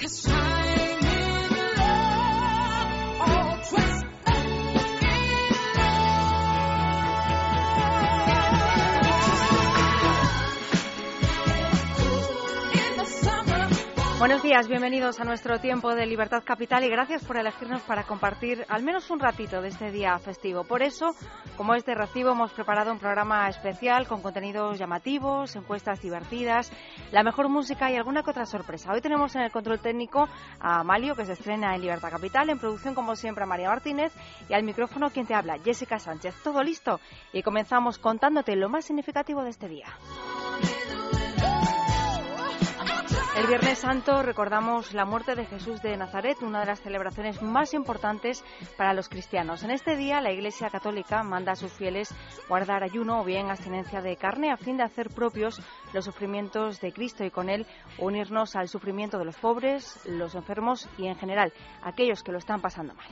Cause Buenos días, bienvenidos a nuestro tiempo de Libertad Capital y gracias por elegirnos para compartir al menos un ratito de este día festivo. Por eso, como es de recibo, hemos preparado un programa especial con contenidos llamativos, encuestas divertidas, la mejor música y alguna que otra sorpresa. Hoy tenemos en el control técnico a Malio, que se estrena en Libertad Capital, en producción como siempre a María Martínez y al micrófono quien te habla, Jessica Sánchez. Todo listo y comenzamos contándote lo más significativo de este día. El Viernes Santo recordamos la muerte de Jesús de Nazaret, una de las celebraciones más importantes para los cristianos. En este día la Iglesia Católica manda a sus fieles guardar ayuno o bien abstinencia de carne a fin de hacer propios los sufrimientos de Cristo y con él unirnos al sufrimiento de los pobres, los enfermos y en general aquellos que lo están pasando mal.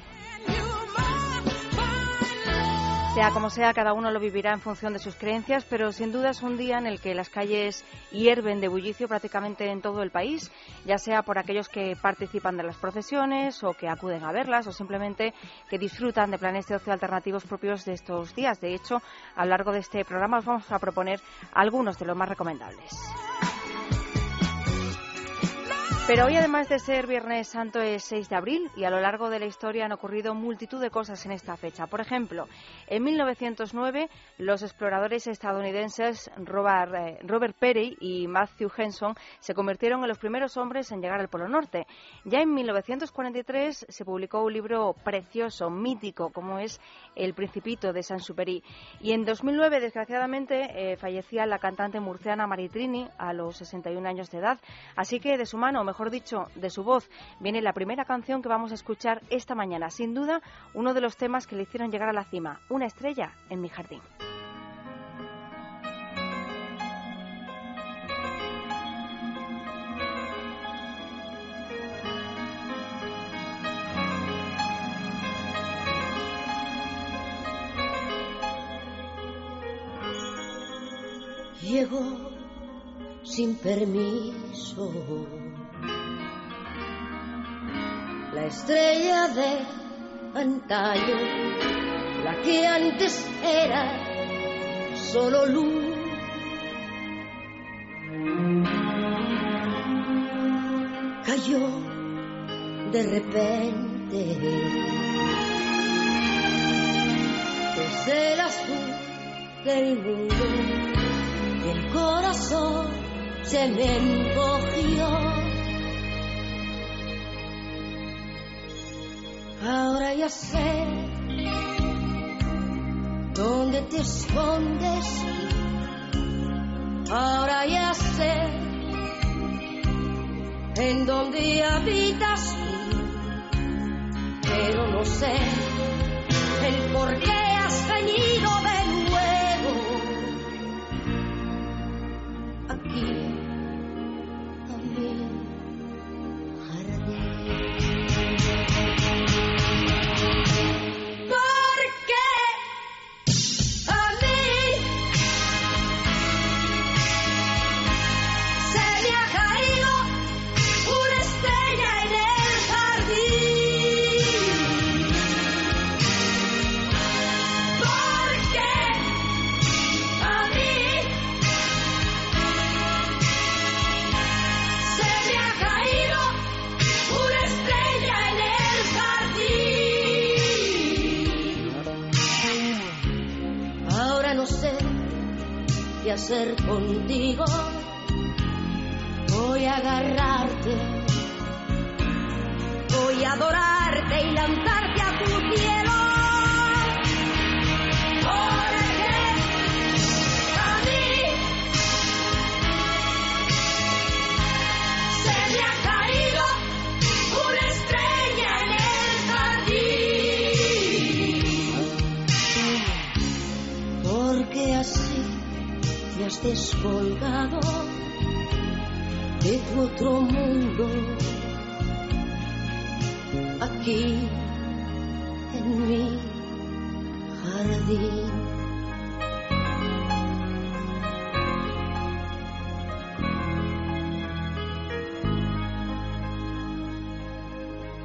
Sea como sea, cada uno lo vivirá en función de sus creencias, pero sin duda es un día en el que las calles hierven de bullicio prácticamente en todo el país, ya sea por aquellos que participan de las procesiones o que acuden a verlas o simplemente que disfrutan de planes de ocio alternativos propios de estos días. De hecho, a lo largo de este programa os vamos a proponer algunos de los más recomendables. Pero hoy, además de ser Viernes Santo, es 6 de abril y a lo largo de la historia han ocurrido multitud de cosas en esta fecha. Por ejemplo, en 1909, los exploradores estadounidenses Robert, eh, Robert Peary y Matthew Henson se convirtieron en los primeros hombres en llegar al Polo Norte. Ya en 1943 se publicó un libro precioso, mítico, como es El Principito de Saint-Supéry. Y en 2009, desgraciadamente, eh, fallecía la cantante murciana Maritrini a los 61 años de edad. Así que de su mano, mejor dicho, de su voz, viene la primera canción que vamos a escuchar esta mañana. Sin duda, uno de los temas que le hicieron llegar a la cima, una estrella en mi jardín. Llegó sin permiso la estrella de antaño, la que antes era solo luz. Cayó de repente desde el azul del mundo, el corazón se me encogió ya sé dónde te escondes. Ahora ya sé en dónde habitas Pero no sé el por qué has venido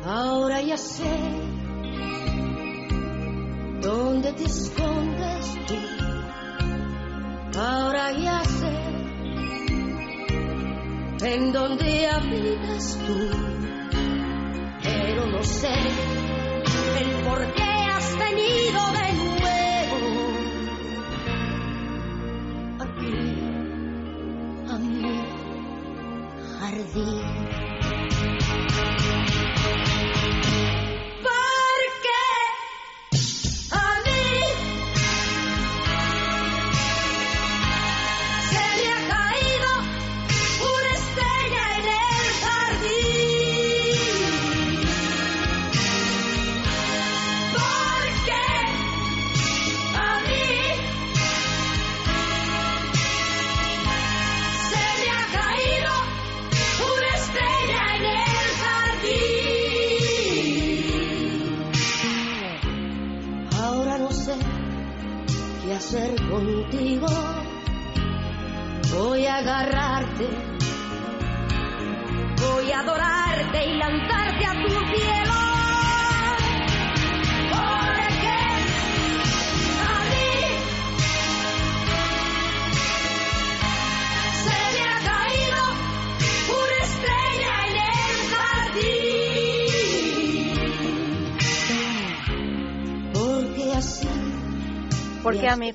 Ahora ya sé dónde te escondes tú. Ahora ya sé en dónde habitas tú. Pero no sé el por qué jardín.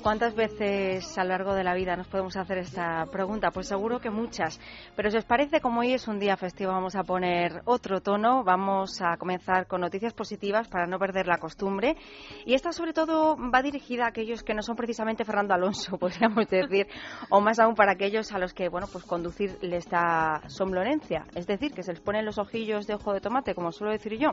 ¿Cuántas veces a lo largo de la vida nos podemos hacer esta pregunta? Pues seguro que muchas. Pero si os parece, como hoy es un día festivo, vamos a poner otro tono. Vamos a comenzar con noticias positivas para no perder la costumbre. Y esta, sobre todo, va dirigida a aquellos que no son precisamente Fernando Alonso, podríamos decir, o más aún para aquellos a los que, bueno, pues conducir les da somnolencia. Es decir, que se les ponen los ojillos de ojo de tomate, como suelo decir yo.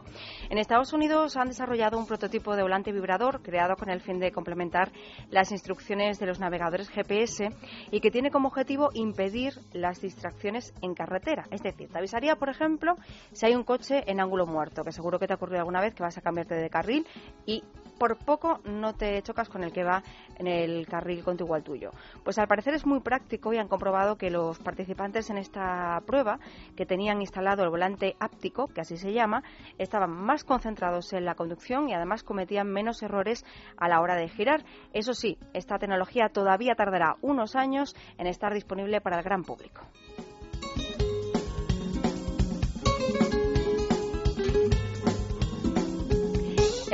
En Estados Unidos han desarrollado un prototipo de volante vibrador creado con el fin de complementar las instrucciones de los navegadores GPS y que tiene como objetivo impedir las distracciones en carretera. Es decir, te avisaría, por ejemplo, si hay un coche en ángulo muerto, que seguro que te ha ocurrido alguna vez que vas a cambiarte de carril y por poco no te chocas con el que va en el carril contiguo al tuyo. Pues al parecer es muy práctico y han comprobado que los participantes en esta prueba, que tenían instalado el volante áptico, que así se llama, estaban más concentrados en la conducción y además cometían menos errores a la hora de girar. Eso sí, esta tecnología todavía tardará unos años en estar disponible para el gran público.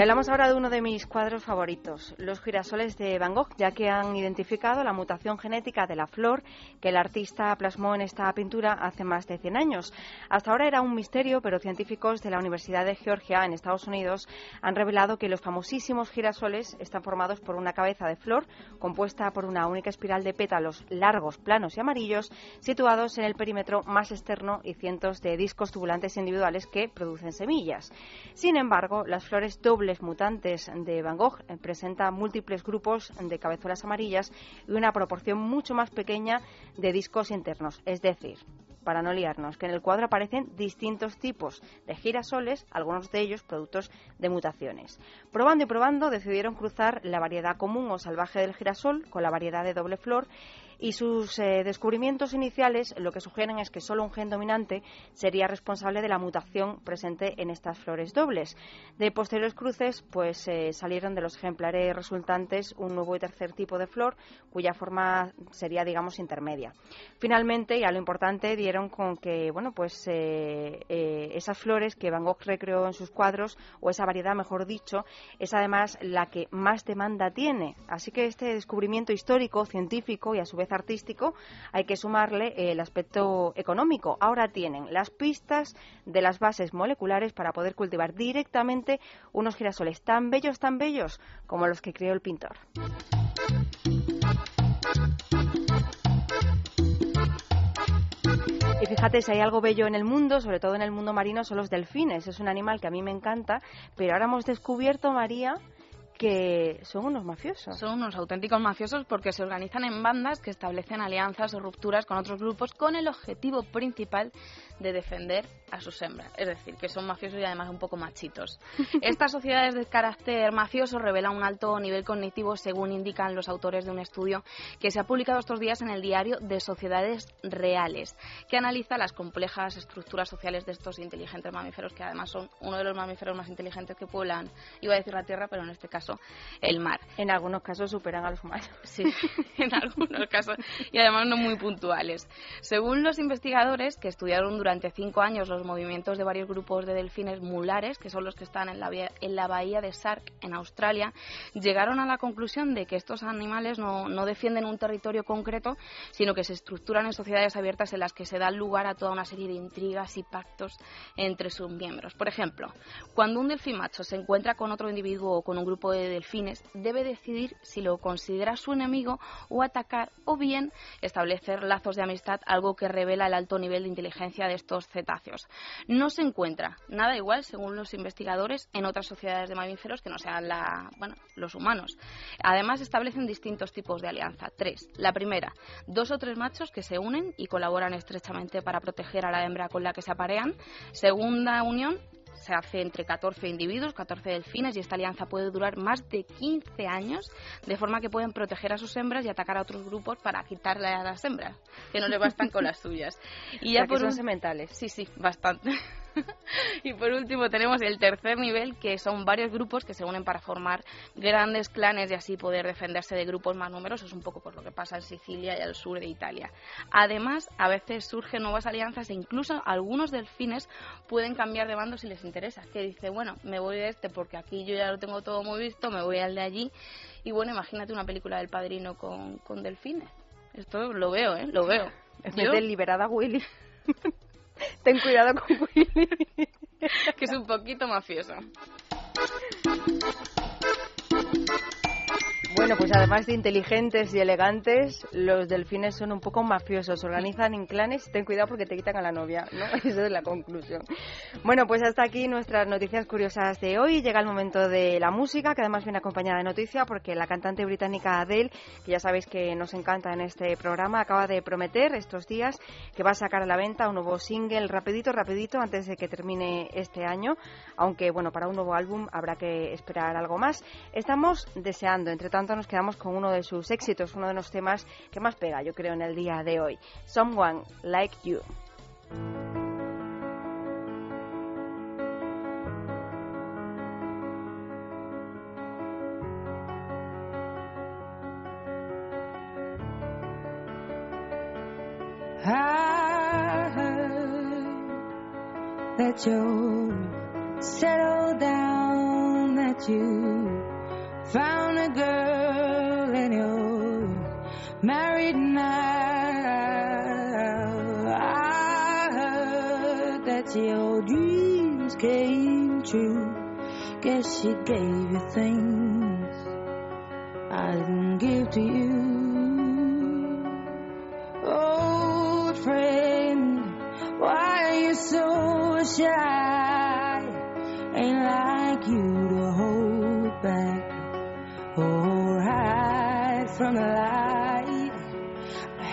Y hablamos ahora de uno de mis cuadros favoritos, los girasoles de Van Gogh, ya que han identificado la mutación genética de la flor que el artista plasmó en esta pintura hace más de 100 años. Hasta ahora era un misterio, pero científicos de la Universidad de Georgia, en Estados Unidos, han revelado que los famosísimos girasoles están formados por una cabeza de flor compuesta por una única espiral de pétalos largos, planos y amarillos, situados en el perímetro más externo y cientos de discos tubulantes individuales que producen semillas. Sin embargo, las flores dobles mutantes de Van Gogh eh, presenta múltiples grupos de cabezuelas amarillas y una proporción mucho más pequeña de discos internos, es decir, para no liarnos, que en el cuadro aparecen distintos tipos de girasoles, algunos de ellos productos de mutaciones. Probando y probando, decidieron cruzar la variedad común o salvaje del girasol con la variedad de doble flor y sus eh, descubrimientos iniciales lo que sugieren es que solo un gen dominante sería responsable de la mutación presente en estas flores dobles. De posteriores cruces, pues eh, salieron de los ejemplares resultantes un nuevo y tercer tipo de flor cuya forma sería, digamos, intermedia. Finalmente, y a lo importante, dieron con que, bueno, pues eh, esas flores que Van Gogh recreó en sus cuadros, o esa variedad, mejor dicho, es además la que más demanda tiene. Así que este descubrimiento histórico, científico y a su vez artístico, hay que sumarle el aspecto económico. Ahora tienen las pistas de las bases moleculares para poder cultivar directamente unos girasoles tan bellos, tan bellos como los que creó el pintor. Y fíjate, si hay algo bello en el mundo, sobre todo en el mundo marino, son los delfines. Es un animal que a mí me encanta, pero ahora hemos descubierto, María, que son unos mafiosos. Son unos auténticos mafiosos porque se organizan en bandas que establecen alianzas o rupturas con otros grupos con el objetivo principal de defender a sus hembras. Es decir, que son mafiosos y además un poco machitos. Estas sociedades de carácter mafioso revelan un alto nivel cognitivo según indican los autores de un estudio que se ha publicado estos días en el diario de Sociedades Reales, que analiza las complejas estructuras sociales de estos inteligentes mamíferos, que además son uno de los mamíferos más inteligentes que pueblan, iba a decir la Tierra, pero en este caso el mar. En algunos casos superan a los humanos. Sí, en algunos casos, y además no muy puntuales. Según los investigadores que estudiaron durante cinco años los movimientos de varios grupos de delfines mulares, que son los que están en la, en la bahía de Sark, en Australia, llegaron a la conclusión de que estos animales no, no defienden un territorio concreto, sino que se estructuran en sociedades abiertas en las que se da lugar a toda una serie de intrigas y pactos entre sus miembros. Por ejemplo, cuando un delfín macho se encuentra con otro individuo o con un grupo de delfines, debe decidir si lo considera su enemigo o atacar, o bien establecer lazos de amistad, algo que revela el alto nivel de inteligencia de estos cetáceos. No se encuentra nada igual, según los investigadores, en otras sociedades de mamíferos que no sean la, bueno, los humanos. Además, establecen distintos tipos de alianza. Tres. La primera, dos o tres machos que se unen y colaboran estrechamente para proteger a la hembra con la que se aparean. Segunda unión, se hace entre 14 individuos, 14 delfines, y esta alianza puede durar más de 15 años, de forma que pueden proteger a sus hembras y atacar a otros grupos para quitarle a las hembras, que no le bastan con las suyas. Y ya por son sementales. Sí, sí, bastante. y por último tenemos el tercer nivel, que son varios grupos que se unen para formar grandes clanes y así poder defenderse de grupos más numerosos, un poco por lo que pasa en Sicilia y al sur de Italia. Además, a veces surgen nuevas alianzas e incluso algunos delfines pueden cambiar de bando si les interesa. Que dice, bueno, me voy de este porque aquí yo ya lo tengo todo muy visto, me voy al de allí. Y bueno, imagínate una película del padrino con, con delfines. Esto lo veo, ¿eh? Lo veo. Es liberada Willy. Ten cuidado con Willy. que es un poquito mafioso. Pues además de inteligentes y elegantes, los delfines son un poco mafiosos. Organizan en clanes. Ten cuidado porque te quitan a la novia, ¿no? Esa es la conclusión. Bueno, pues hasta aquí nuestras noticias curiosas de hoy. Llega el momento de la música, que además viene acompañada de noticia, porque la cantante británica Adele, que ya sabéis que nos encanta en este programa, acaba de prometer estos días que va a sacar a la venta un nuevo single rapidito, rapidito, antes de que termine este año. Aunque, bueno, para un nuevo álbum habrá que esperar algo más. Estamos deseando, entre tanto, nos quedamos con uno de sus éxitos, uno de los temas que más pega, yo creo, en el día de hoy. Someone Like You. settle down, that you found a girl your dreams came true. Guess she gave you things I didn't give to you. Old friend, why are you so shy? Ain't like you to hold back or hide from the light.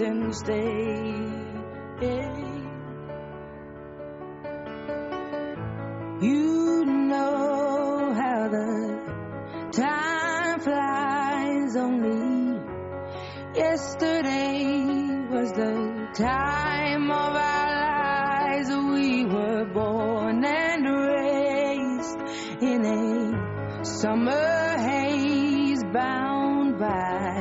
hurts instead. You know how the time flies only. Yesterday was the time of our lives. We were born and raised in a summer haze, bound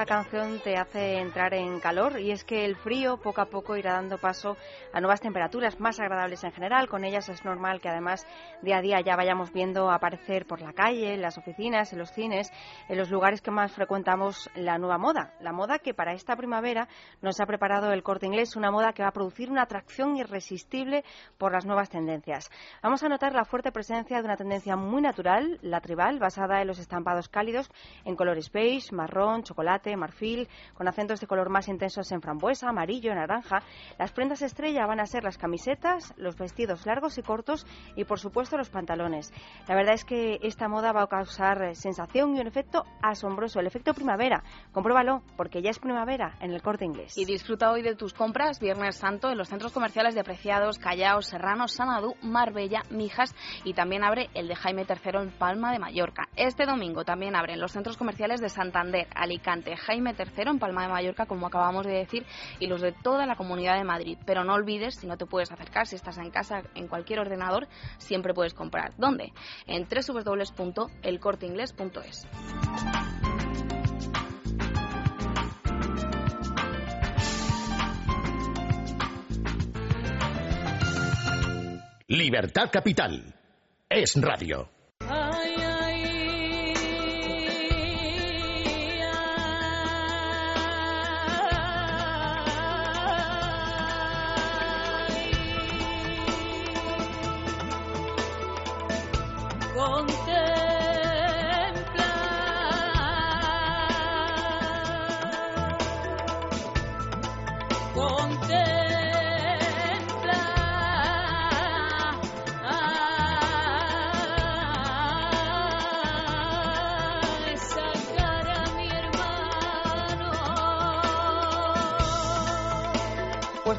esta canción te hace entrar en calor y es que el frío poco a poco irá dando paso a nuevas temperaturas más agradables en general. Con ellas es normal que además día a día ya vayamos viendo aparecer por la calle, en las oficinas, en los cines, en los lugares que más frecuentamos la nueva moda. La moda que para esta primavera nos ha preparado el corte inglés, una moda que va a producir una atracción irresistible por las nuevas tendencias. Vamos a notar la fuerte presencia de una tendencia muy natural, la tribal, basada en los estampados cálidos en colores beige, marrón, chocolate, marfil, con acentos de color más intensos en frambuesa, amarillo, naranja. Las prendas estrella van a ser las camisetas, los vestidos largos y cortos y, por supuesto, los pantalones. La verdad es que esta moda va a causar sensación y un efecto asombroso, el efecto primavera. Compruébalo, porque ya es primavera en el corte inglés. Y disfruta hoy de tus compras Viernes Santo en los centros comerciales de Preciados, Callao, Serrano, Sanadú, Marbella, Mijas y también abre el de Jaime III en Palma de Mallorca. Este domingo también abren los centros comerciales de Santander, Alicante, Jaime III en Palma de Mallorca, como acabamos de decir, y los de toda la Comunidad de Madrid. Pero no olvides, si no te puedes acercar, si estás en casa, en cualquier ordenador, siempre puedes comprar. ¿Dónde? En www.elcorteingles.es. Libertad Capital. Es radio.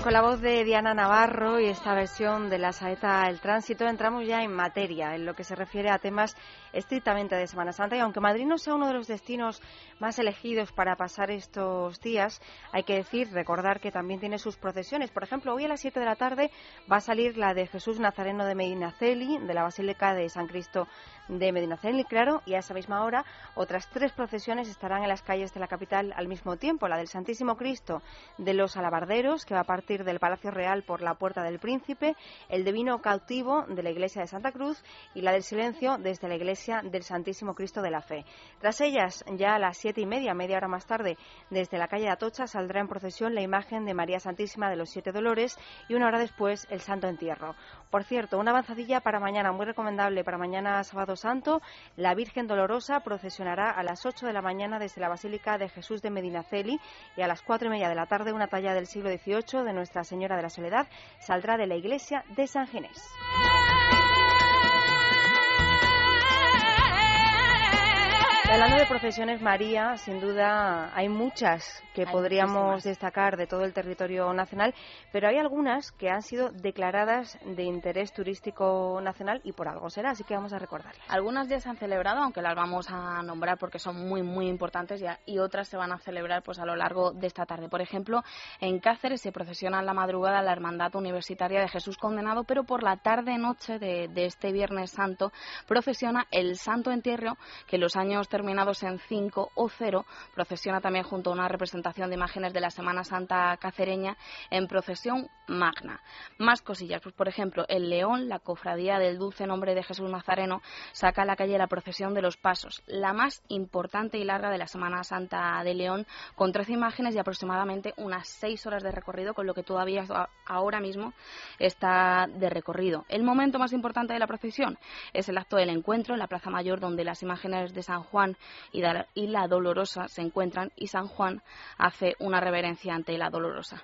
Con la voz de Diana Navarro y esta versión de la saeta El Tránsito entramos ya en materia en lo que se refiere a temas estrictamente de Semana Santa y aunque Madrid no sea uno de los destinos más elegidos para pasar estos días, hay que decir, recordar que también tiene sus procesiones. Por ejemplo, hoy a las 7 de la tarde va a salir la de Jesús Nazareno de Medinaceli, de la Basílica de San Cristo de Medinaceli, claro, y a esa misma hora otras tres procesiones estarán en las calles de la capital al mismo tiempo. La del Santísimo Cristo de los Alabarderos, que va a partir del Palacio Real por la Puerta del Príncipe, el Divino Cautivo de la Iglesia de Santa Cruz y la del Silencio desde la Iglesia del Santísimo Cristo de la Fe. Tras ellas, ya a las siete y media, media hora más tarde, desde la calle de Atocha saldrá en procesión la imagen de María Santísima de los Siete Dolores y una hora después el Santo Entierro. Por cierto, una avanzadilla para mañana, muy recomendable para mañana sábado Santo, la Virgen Dolorosa procesionará a las 8 de la mañana desde la Basílica de Jesús de Medinaceli y a las 4 y media de la tarde una talla del siglo XVIII de Nuestra Señora de la Soledad saldrá de la iglesia de San Ginés. Hablando de procesiones, María, sin duda hay muchas que Hay podríamos destacar de todo el territorio nacional, pero hay algunas que han sido declaradas de interés turístico nacional y por algo será, así que vamos a recordarlas. Algunas ya se han celebrado, aunque las vamos a nombrar porque son muy, muy importantes ya, y otras se van a celebrar pues a lo largo de esta tarde. Por ejemplo, en Cáceres se procesiona en la madrugada la Hermandad Universitaria de Jesús Condenado, pero por la tarde-noche de, de este Viernes Santo procesiona el Santo Entierro, que los años terminados en 5 o 0 procesiona también junto a una representación de imágenes de la Semana Santa cacereña en procesión magna. Más cosillas, pues por ejemplo, el León, la cofradía del Dulce Nombre de Jesús Nazareno, saca a la calle la procesión de los pasos, la más importante y larga de la Semana Santa de León, con 13 imágenes y aproximadamente unas 6 horas de recorrido, con lo que todavía ahora mismo está de recorrido. El momento más importante de la procesión es el acto del encuentro en la Plaza Mayor, donde las imágenes de San Juan y la Dolorosa se encuentran y San Juan hace una reverencia ante la Dolorosa.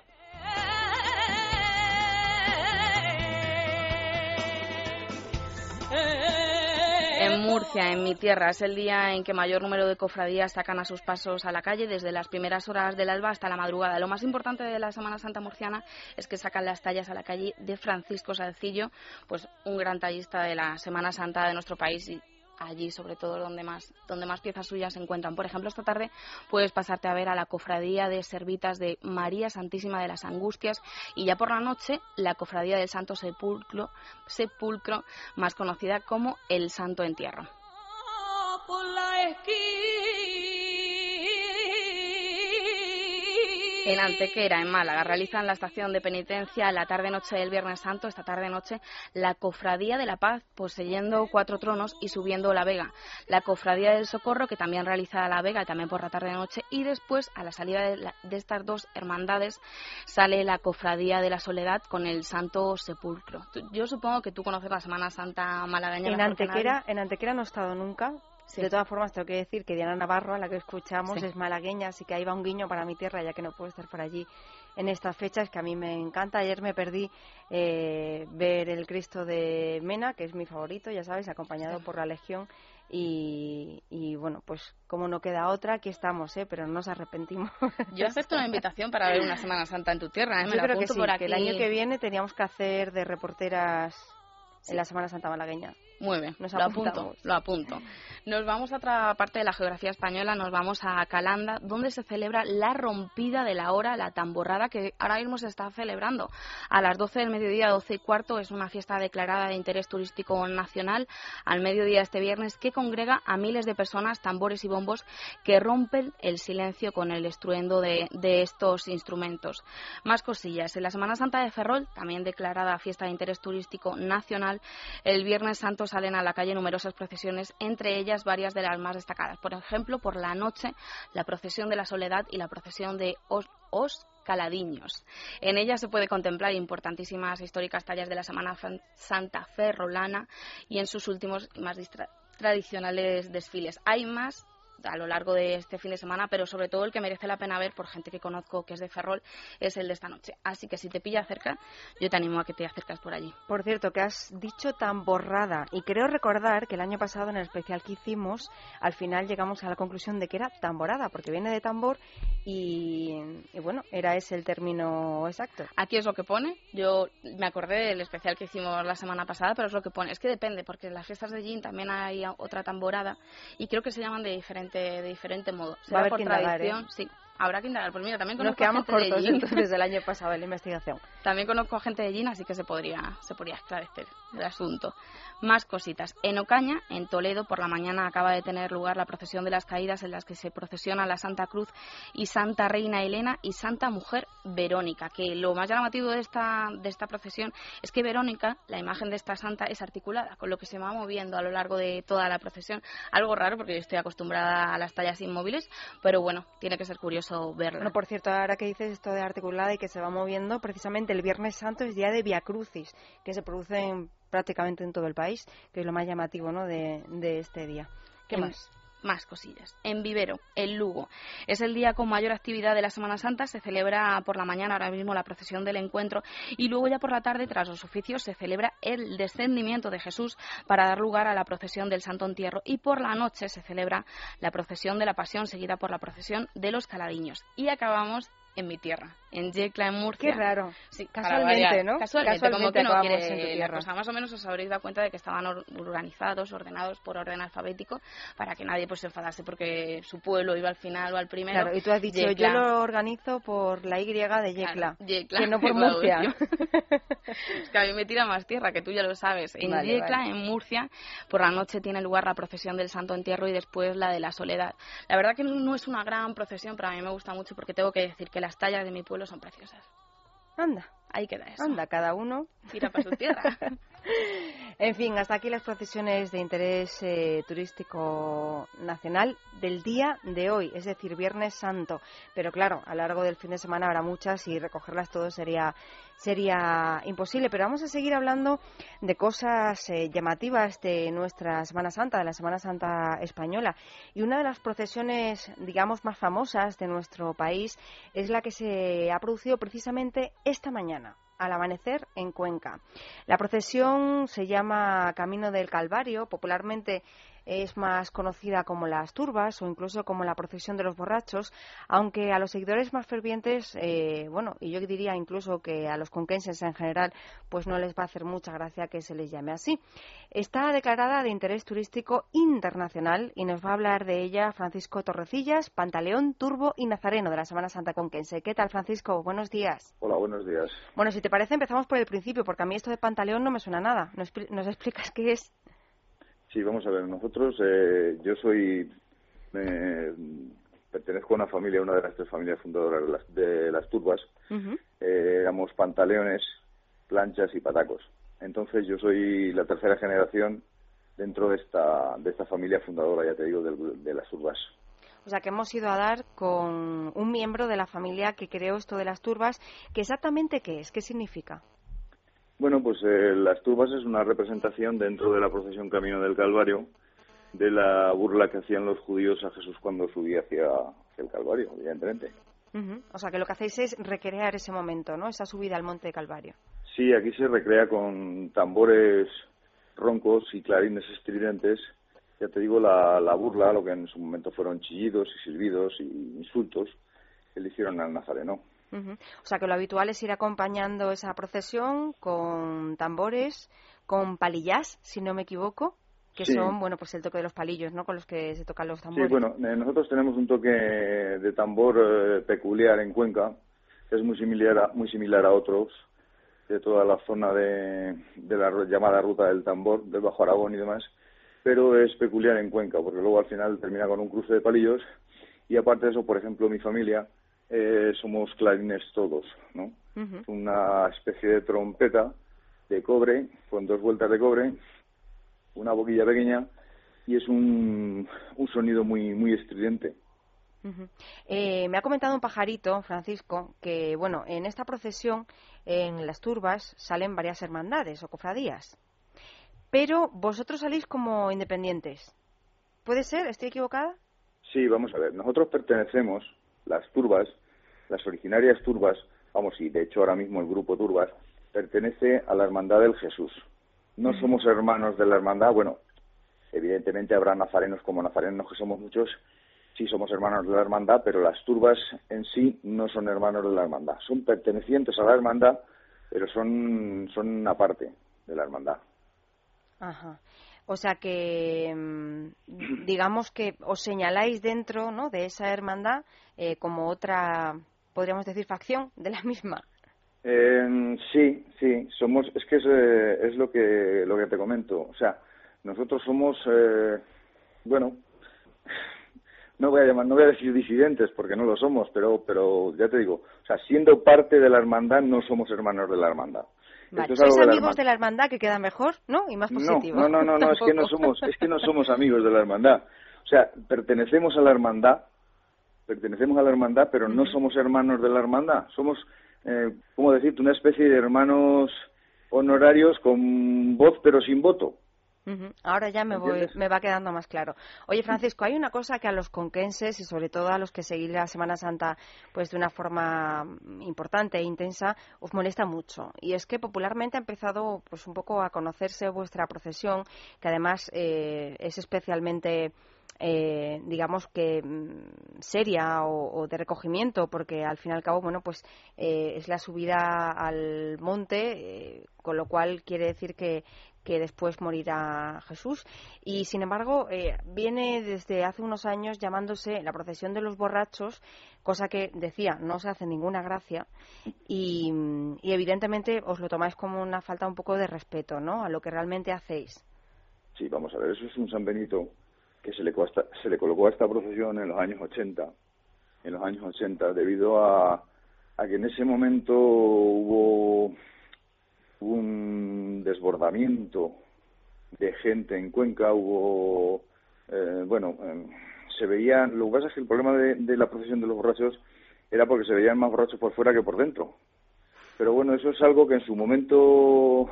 En Murcia, en mi tierra, es el día en que mayor número de cofradías sacan a sus pasos a la calle desde las primeras horas del alba hasta la madrugada. Lo más importante de la Semana Santa murciana es que sacan las tallas a la calle de Francisco Salcillo, pues un gran tallista de la Semana Santa de nuestro país allí sobre todo donde más donde más piezas suyas se encuentran. Por ejemplo, esta tarde puedes pasarte a ver a la cofradía de servitas de María Santísima de las Angustias y ya por la noche la cofradía del Santo Sepulcro, Sepulcro más conocida como el Santo Entierro. En Antequera, en Málaga, realizan la estación de penitencia la tarde-noche del Viernes Santo, esta tarde-noche, la Cofradía de la Paz, poseyendo cuatro tronos y subiendo la Vega. La Cofradía del Socorro, que también realiza la Vega, también por la tarde-noche. Y después, a la salida de, la- de estas dos hermandades, sale la Cofradía de la Soledad con el Santo Sepulcro. Yo supongo que tú conoces la Semana Santa malagueña. En. Antequera, en Antequera no he estado nunca. Sí. De todas formas, tengo que decir que Diana Navarro, a la que escuchamos, Sí. es malagueña, así que ahí va un guiño para mi tierra, ya que no puedo estar por allí en estas fechas, que a mí me encanta. Ayer me perdí eh, ver el Cristo de Mena, que es mi favorito, ya sabes, acompañado Sí. por la Legión. Y, y, bueno, pues como no queda otra, aquí estamos, ¿eh? pero no nos arrepentimos. Yo acepto una invitación para ver una Semana Santa en tu tierra. ¿eh? Me Yo la creo que sí, por que el aquí. año que viene teníamos que hacer de reporteras en la Semana Santa malagueña. Muy bien, Nos lo apunto, lo apunto. Nos vamos a otra parte de la geografía española, nos vamos a Calanda, donde se celebra la rompida de la hora, la tamborrada, que ahora mismo se está celebrando. A las 12 del mediodía, 12 y cuarto, es una fiesta declarada de interés turístico nacional al mediodía este viernes que congrega a miles de personas, tambores y bombos que rompen el silencio con el estruendo de, de estos instrumentos. Más cosillas. En la Semana Santa de Ferrol, también declarada fiesta de interés turístico nacional, el Viernes Santo salen a la calle numerosas procesiones, entre ellas varias de las más destacadas. Por ejemplo, por la noche, la procesión de la Soledad y la procesión de Os, Os Caladiños. En ella se puede contemplar importantísimas históricas tallas de la Semana Santa ferrolana y en sus últimos y más tradicionales desfiles. Hay más a lo largo de este fin de semana, pero sobre todo el que merece la pena ver por gente que conozco que es de Ferrol es el de esta noche. Así que si te pilla cerca, yo te animo a que te acercas por allí. Por cierto, que has dicho tan borrada. Y creo recordar que el año pasado, en el especial que hicimos, al final llegamos a la conclusión de que era tamborada, porque viene de tambor y, y bueno, era ese el término exacto. Aquí es lo que pone. Yo me acordé del especial que hicimos la semana pasada, pero es lo que pone. Es que depende, porque en las fiestas de Gin también hay otra tamborada y creo que se llaman de diferente, de diferente modo. Va a Será haber por que indagar, tradición, ¿eh? sí. Habrá que indagar. Pues mira, también Nos conozco quedamos gente de cortos Gin. entonces del año pasado en la investigación. También conozco a gente de Gin, así que se podría, se podría esclarecer el asunto. Más cositas. En Ocaña, en Toledo, por la mañana acaba de tener lugar la procesión de las caídas en las que se procesiona la Santa Cruz y Santa Reina Elena y Santa Mujer Verónica. Que lo más llamativo de esta, de esta procesión es que Verónica, la imagen de esta santa, es articulada, con lo que se va moviendo a lo largo de toda la procesión. Algo raro porque yo estoy acostumbrada a las tallas inmóviles, pero bueno, tiene que ser curioso verla. Bueno, por cierto, ahora que dices esto de articulada y que se va moviendo, precisamente el Viernes Santo es día de Via Crucis, que se producen prácticamente en todo el país, que es lo más llamativo ¿no? de, de este día. ¿Qué más? Más cosillas. En Vivero, en Lugo. Es el día con mayor actividad de la Semana Santa. Se celebra por la mañana ahora mismo la procesión del encuentro y luego ya por la tarde, tras los oficios, se celebra el descendimiento de Jesús para dar lugar a la procesión del Santo Entierro y por la noche se celebra la procesión de la Pasión seguida por la procesión de los Caladiños. Y acabamos en mi tierra, en Yecla, en Murcia. Qué raro. Sí, Casualmente. ¿no? Casualmente, como que no quiere la cosa. Más o menos os habréis dado cuenta de que estaban or- organizados, ordenados por orden alfabético, para que nadie pues se enfadase porque su pueblo iba al final o al primero. Claro, y tú has dicho, Yecla. yo lo organizo por la Y de Yecla, Claro, Yecla, que no por Murcia. es que a mí me tira más tierra, que tú ya lo sabes. En Vale, Yecla, vale. en Murcia, por la noche tiene lugar la procesión del Santo Entierro y después la de la Soledad. La verdad que no es una gran procesión, pero a mí me gusta mucho porque tengo que decir que las tallas de mi pueblo son preciosas. Anda, Ahí queda eso. anda, cada uno. Tira para su tierra. En fin, hasta aquí las procesiones de interés eh, turístico nacional del día de hoy, es decir, Viernes Santo. Pero claro, a lo largo del fin de semana habrá muchas y recogerlas todas sería, sería imposible. Pero vamos a seguir hablando de cosas eh, llamativas de nuestra Semana Santa, de la Semana Santa española. Y una de las procesiones, digamos, más famosas de nuestro país es la que se ha producido precisamente esta mañana al amanecer en Cuenca. La procesión se llama Camino del Calvario, popularmente es más conocida como las turbas o incluso como la procesión de los borrachos, aunque a los seguidores más fervientes, eh, bueno, y yo diría incluso que a los conquenses en general, pues no les va a hacer mucha gracia que se les llame así. Está declarada de interés turístico internacional y nos va a hablar de ella Francisco Torrecillas, Pantaleón, Turbo y Nazareno de la Semana Santa Conquense. ¿Qué tal, Francisco? Buenos días. Hola, buenos días. Bueno, si te parece, empezamos por el principio, porque a mí esto de Pantaleón no me suena nada. ¿Nos, nos explicas qué es? Sí, vamos a ver, nosotros, eh, yo soy, eh, pertenezco a una familia, una de las tres familias fundadoras de las, de las turbas, eh, éramos pantaleones, planchas y patacos. Entonces yo soy la tercera generación dentro de esta, de esta familia fundadora, ya te digo, del- de las turbas. O sea, que hemos ido a dar con un miembro de la familia que creó esto de las turbas. ¿Qué exactamente qué es? ¿Qué significa? Bueno, pues eh, las turbas es una representación dentro de la procesión Camino del Calvario de la burla que hacían los judíos a Jesús cuando subía hacia, hacia el Calvario, evidentemente. O sea, que lo que hacéis es recrear ese momento, ¿no? Esa subida al Monte Calvario. Sí, aquí se recrea con tambores roncos y clarines estridentes. Ya te digo, la, la burla, lo que en su momento fueron chillidos y silbidos y insultos que le hicieron al Nazareno. Ujú. O sea, que lo habitual es ir acompañando esa procesión con tambores, con palillas, si no me equivoco, que Sí. son, bueno, pues el toque de los palillos, ¿no? Con los que se tocan los Sí, tambores. bueno, eh, nosotros tenemos un toque de tambor eh, peculiar en Cuenca, que es muy similar a, muy similar a otros de toda la zona de, de la llamada ruta del tambor, del Bajo Aragón y demás, pero es peculiar en Cuenca, porque luego al final termina con un cruce de palillos y aparte de eso, por ejemplo, mi familia eh, somos clarines todos, ¿no? Es una especie de trompeta de cobre, con dos vueltas de cobre, una boquilla pequeña y es un, un sonido muy muy estridente. Eh, me ha comentado un pajarito, Francisco, que bueno, en esta procesión, en las turbas, salen varias hermandades o cofradías. Pero vosotros salís como independientes. ¿Puede ser? ¿Estoy equivocada? Sí, vamos a ver, nosotros pertenecemos, las turbas, las originarias turbas, vamos, y de hecho ahora mismo el grupo turbas, pertenece a la Hermandad del Jesús. No somos hermanos de la Hermandad, bueno, evidentemente habrá nazarenos como nazarenos que somos muchos, sí somos hermanos de la Hermandad, pero las turbas en sí no son hermanos de la Hermandad. Son pertenecientes a la Hermandad, pero son, son aparte de la Hermandad. Ajá. O sea que, mm, digamos que os señaláis dentro ¿no? de esa hermandad eh, como otra, podríamos decir, facción de la misma. Eh, sí, sí, somos, es que es, eh, es lo que lo que te comento, o sea, nosotros somos, eh, bueno, no voy a llamar, no voy a decir disidentes porque no lo somos, pero, pero ya te digo, o sea, siendo parte de la hermandad no somos hermanos de la hermandad. Vale. Es Sois algo de la amigos de la hermandad que queda mejor, ¿no? Y más positivo. no, no, no, no, es que no somos, es que no somos amigos de la hermandad. O sea, pertenecemos a la hermandad, pertenecemos a la hermandad, pero no somos hermanos de la hermandad. Somos, eh, ¿cómo decirte? Una especie de hermanos honorarios con voz pero sin voto. Ahora ya me, voy, me va quedando más claro. Oye, Francisco, hay una cosa que a los conquenses y sobre todo a los que seguís la Semana Santa pues de una forma mm, importante e intensa os molesta mucho. Y es que popularmente ha empezado pues un poco a conocerse vuestra procesión que además eh, es especialmente eh, digamos que mm, seria o, o de recogimiento porque al fin y al cabo bueno pues eh, es la subida al monte eh, con lo cual quiere decir que que después morirá Jesús. Y sin embargo, eh, viene desde hace unos años llamándose la procesión de los borrachos, cosa que decía, no os hace ninguna gracia. Y, y evidentemente os lo tomáis como una falta un poco de respeto, ¿no? A lo que realmente hacéis. Sí, vamos a ver, eso es un San Benito que se le, cuesta- se le colocó a esta procesión en los años 80, en los años 80, debido a, a que en ese momento hubo un desbordamiento de gente en Cuenca, hubo, eh, bueno, eh, se veían, lo que pasa es que el problema de, de la procesión de los borrachos era porque se veían más borrachos por fuera que por dentro. Pero bueno, eso es algo que en su momento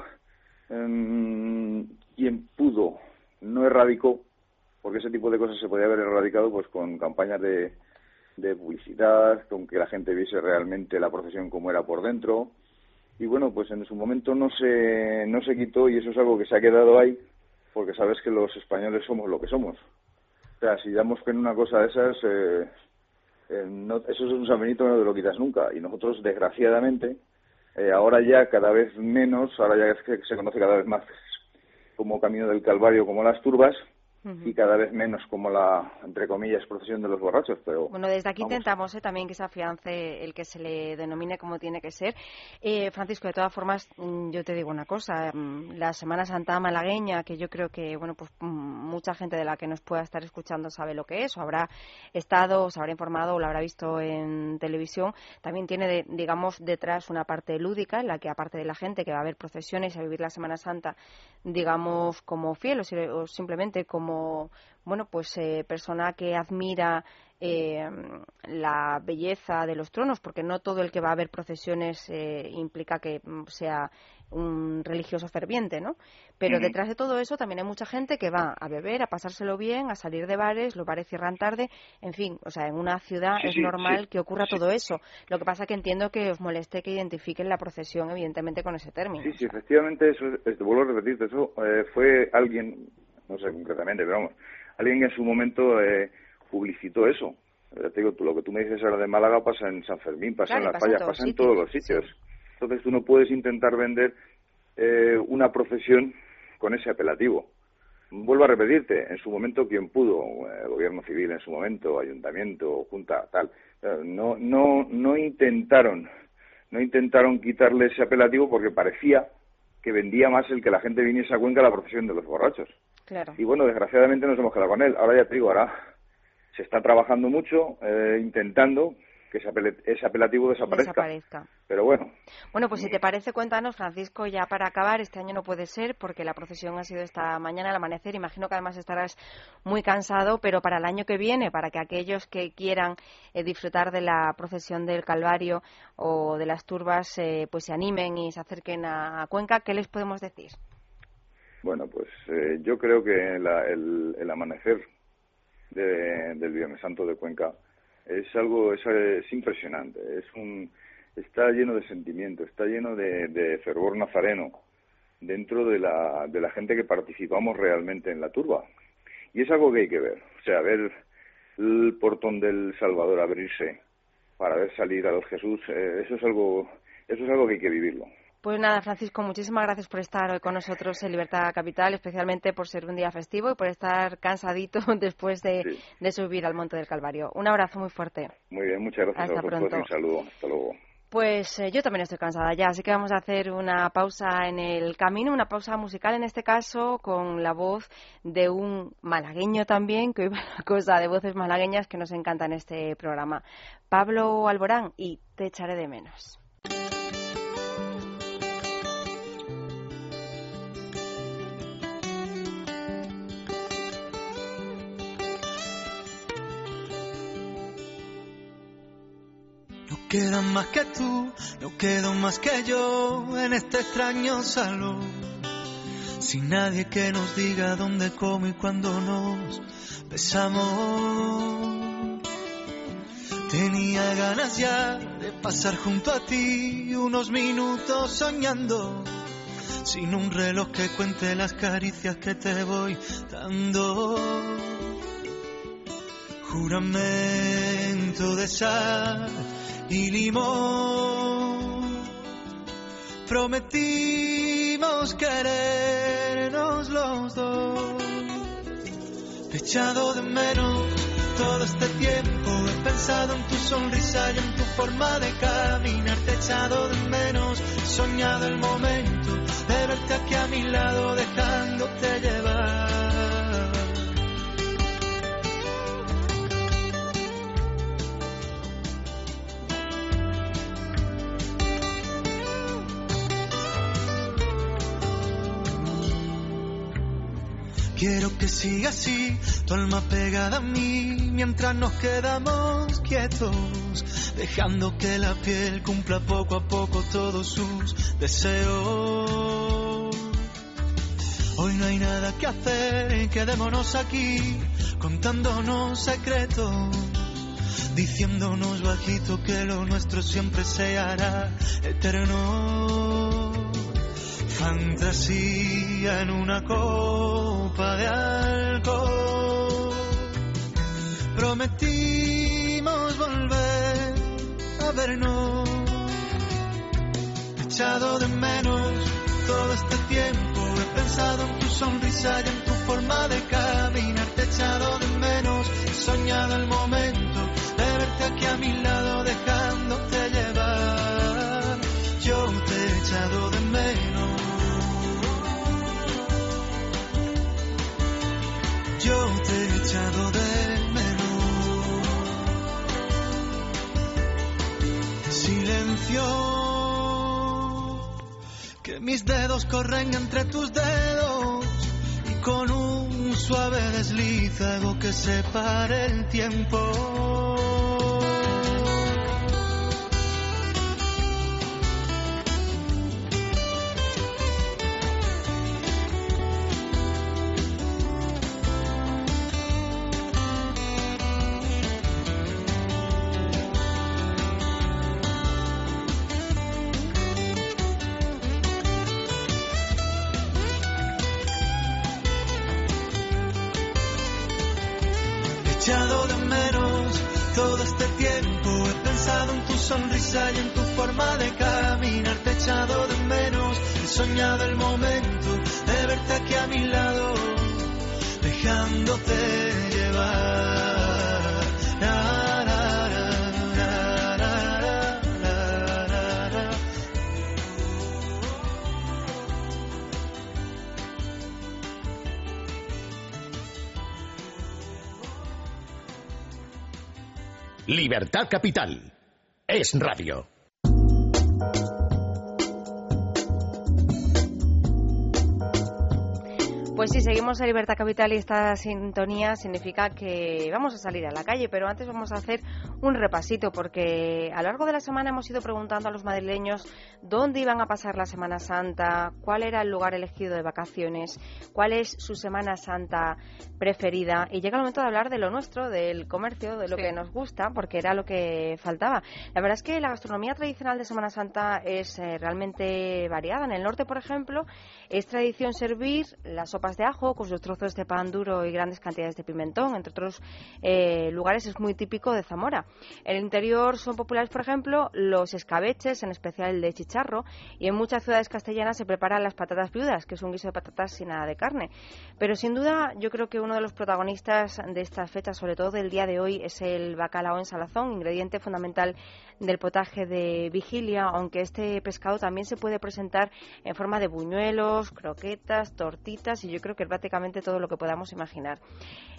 em, quien pudo no erradicó, porque ese tipo de cosas se podía haber erradicado pues con campañas de, de publicidad, con que la gente viese realmente la procesión como era por dentro. Y bueno, pues en su momento no se, no se quitó y eso es algo que se ha quedado ahí, porque sabes que los españoles somos lo que somos. O sea, si damos que en una cosa de esas, eh, eh, no- eso es un San Benito, no te lo quitas nunca. Y nosotros, desgraciadamente, eh, ahora ya cada vez menos, ahora ya es que se conoce cada vez más como Camino del Calvario, como las turbas, y cada vez menos como la, entre comillas, procesión de los borrachos. Pero Bueno, desde aquí intentamos eh, también que se afiance el que se le denomine como tiene que ser. Eh, Francisco, de todas formas, mm, yo te digo una cosa. mm, La Semana Santa malagueña, que yo creo que bueno, pues mm, mucha gente de la que nos pueda estar escuchando sabe lo que es, o habrá estado, o se habrá informado, o lo habrá visto en televisión, también tiene, de- digamos, detrás una parte lúdica en la que, aparte de la gente que va a ver procesiones y a vivir la Semana Santa, digamos, como fiel o, si- o simplemente como, bueno, pues eh, persona que admira eh, la belleza de los tronos, porque no todo el que va a ver procesiones eh, implica que mm, sea un religioso ferviente, ¿no? Pero detrás de todo eso también hay mucha gente que va a beber, a pasárselo bien, a salir de bares, los bares cierran tarde, en fin, o sea, en una ciudad Sí, es sí, normal sí, que ocurra todo eso. Lo que pasa que entiendo que os moleste que identifiquen la procesión, evidentemente, con ese término. Sí, sí, efectivamente, eso, te vuelvo a repetirte, eso eh, fue alguien, no sé concretamente, pero vamos, alguien que en su momento eh, publicitó eso. Ya te digo, tú, lo que tú me dices ahora de Málaga pasa en San Fermín, pasa Claro, en las fallas, pasa en todos los sitios. Entonces tú no puedes intentar vender eh, una procesión con ese apelativo. Vuelvo a repetirte, en su momento quien pudo, eh, gobierno civil en su momento, ayuntamiento, junta, tal, eh, no, no, no intentaron, no intentaron quitarle ese apelativo porque parecía que vendía más el que la gente viniese a Cuenca a la procesión de los borrachos. Claro. Y bueno, desgraciadamente nos hemos quedado con él. Ahora ya te digo, ahora se está trabajando mucho, eh, intentando que ese, apel- ese apelativo desaparezca. Desaparezca. Pero bueno, Bueno, pues si te parece, cuéntanos, Francisco, ya para acabar, este año no puede ser porque la procesión ha sido esta mañana al amanecer. Imagino que además estarás muy cansado, pero para el año que viene, para que aquellos que quieran eh, disfrutar de la procesión del Calvario o de las turbas, eh, pues se animen y se acerquen a, a Cuenca, ¿qué les podemos decir? Bueno, pues eh, yo creo que la- el, el amanecer de- del Viernes Santo de Cuenca es algo, es, es impresionante, es un, está lleno de sentimiento, está lleno de, de fervor nazareno dentro de la, de la gente que participamos realmente en la turba. Y es algo que hay que ver, o sea, ver el portón del Salvador abrirse para ver salir a los Jesús, eh, eso es algo, eso es algo que hay que vivirlo. Pues nada, Francisco, muchísimas gracias por estar hoy con nosotros en Libertad Capital, especialmente por ser un día festivo y por estar cansadito después de, Sí. de subir al Monte del Calvario. Un abrazo muy fuerte. Muy bien, muchas gracias Hasta a vosotros y pronto. un saludo, hasta luego. Pues eh, yo también estoy cansada ya, así que vamos a hacer una pausa en el camino, una pausa musical en este caso, con la voz de un malagueño también, que hoy va la cosa de voces malagueñas que nos encanta en este programa. Pablo Alborán y Te echaré de menos. Queda más que tú, no quedo más que yo en este extraño salón. Sin nadie que nos diga dónde, cómo y cuándo nos besamos. Tenía ganas ya de pasar junto a ti unos minutos soñando, sin un reloj que cuente las caricias que te voy dando. Juramento de sal y limón. Prometimos querernos los dos. Te he echado de menos todo este tiempo. He pensado en tu sonrisa y en tu forma de caminar. Te he echado de menos. He soñado el momento de verte aquí a mi lado, dejándote llevar. Quiero que siga así, tu alma pegada a mí, mientras nos quedamos quietos, dejando que la piel cumpla poco a poco todos sus deseos. Hoy no hay nada que hacer, quedémonos aquí, contándonos secretos, diciéndonos bajito que lo nuestro siempre se hará eterno. Fantasía en una copa de alcohol. Prometimos volver a vernos. Echado de menos todo este tiempo. He pensado en tu sonrisa y en tu forma de caminar. Te echado de menos. He soñado el momento de verte aquí a mi lado, dejándote llevar. Yo te he echado de menos. Silencio, que mis dedos corren entre tus dedos y con un suave desliz hago que se pare el tiempo. Libertad Capital. Es radio. Pues sí, seguimos en Libertad Capital y esta sintonía significa que vamos a salir a la calle, pero antes vamos a hacer un repasito porque a lo largo de la semana hemos ido preguntando a los madrileños dónde iban a pasar la Semana Santa, cuál era el lugar elegido de vacaciones, cuál es su Semana Santa preferida y llega el momento de hablar de lo nuestro, del comercio, de lo Sí. que nos gusta, porque era lo que faltaba. La verdad es que la gastronomía tradicional de Semana Santa es eh, realmente variada. En el norte, por ejemplo, es tradición servir las sopas de ajo con sus trozos de pan duro y grandes cantidades de pimentón. Entre otros eh, lugares es muy típico de Zamora. En el interior son populares, por ejemplo, los escabeches, en especial el de chicharro, y en muchas ciudades castellanas se preparan las patatas viudas, que es un guiso de patatas sin nada de carne. Pero sin duda, yo creo que uno de los protagonistas de esta fecha, sobre todo del día de hoy, es el bacalao en salazón, ingrediente fundamental del potaje de vigilia, aunque este pescado también se puede presentar en forma de buñuelos, croquetas, tortitas y yo creo que prácticamente todo lo que podamos imaginar.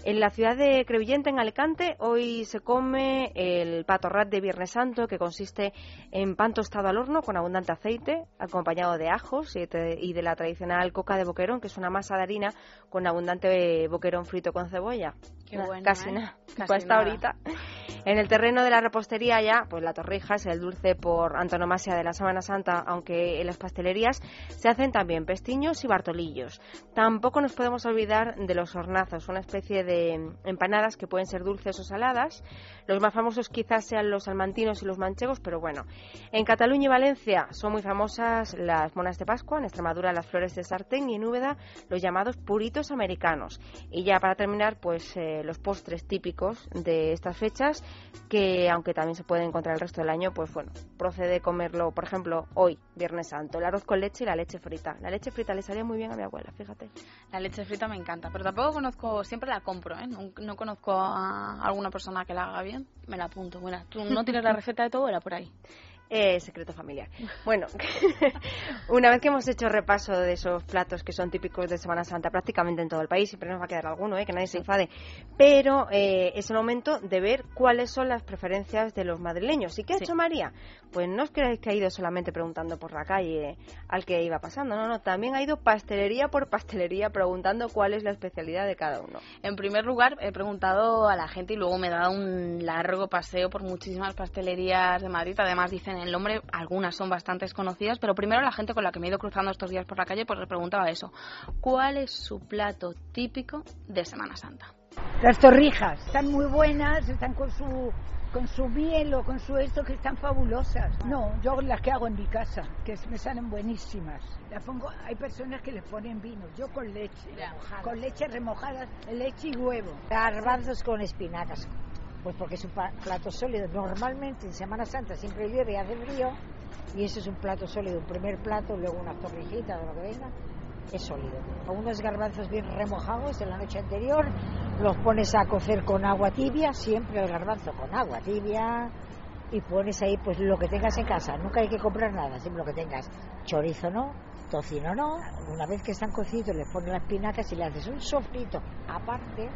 En la ciudad de Crevillente, en Alicante, hoy se come el patorrat de Viernes Santo, que consiste en pan tostado al horno con abundante aceite, acompañado de ajos y de la tradicional coca de boquerón, que es una masa de harina con abundante boquerón frito con cebolla. Qué bueno, Casi ¿eh? nada. Casi Para esta nada. horita. En el terreno de la repostería ya, pues la torrija es el dulce por antonomasia de la Semana Santa, aunque en las pastelerías se hacen también pestiños y bartolillos. Tampoco nos podemos olvidar de los hornazos, una especie de empanadas que pueden ser dulces o saladas. Los más famosos quizás sean los salmantinos y los manchegos, pero bueno. En Cataluña y Valencia son muy famosas las monas de Pascua, en Extremadura las flores de sartén y en Úbeda los llamados puritos americanos. Y ya para terminar, pues eh, los postres típicos de estas fechas, que aunque también se puede encontrar el resto del año, pues bueno, procede comerlo, por ejemplo, hoy, Viernes Santo, el arroz con leche y la leche frita. La leche frita le salía muy bien a mi abuela, fíjate. La leche frita me encanta, pero tampoco conozco, siempre la compro, ¿eh? No, no conozco a alguna persona que la haga bien. Me la apunto. Bueno, ¿tú no tienes la receta de todo era por ahí? Eh, secreto familiar. Bueno, una vez que hemos hecho repaso de esos platos que son típicos de Semana Santa prácticamente en todo el país, siempre nos va a quedar alguno, ¿eh? que nadie se enfade, pero eh, es el momento de ver cuáles son las preferencias de los madrileños. ¿Y qué ha hecho María? Pues no os creáis que ha ido solamente preguntando por la calle al que iba pasando, no, no, también ha ido pastelería por pastelería preguntando cuál es la especialidad de cada uno. En primer lugar, he preguntado a la gente y luego me he dado un largo paseo por muchísimas pastelerías de Madrid. Además, dicen el nombre, algunas son bastante conocidas, pero primero la gente con la que me he ido cruzando estos días por la calle, pues le preguntaba eso. ¿Cuál es su plato típico de Semana Santa? Las torrijas están muy buenas, están con su con su miel o con su esto que están fabulosas. No, yo las que hago en mi casa, que me salen buenísimas. La pongo, hay personas que le ponen vino, yo con leche, con leche remojada, leche y huevo. Garbanzos con espinacas, pues porque es un plato sólido. Normalmente en Semana Santa siempre llueve y hace frío, y eso es un plato sólido, un primer plato, luego unas torrijitas o lo que venga, es sólido. Unos garbanzos bien remojados en la noche anterior, los pones a cocer con agua tibia, siempre el garbanzo con agua tibia, y pones ahí pues lo que tengas en casa. Nunca hay que comprar nada, siempre lo que tengas. Chorizo no, tocino no. Una vez que están cocidos, les pones las espinacas y le haces un sofrito aparte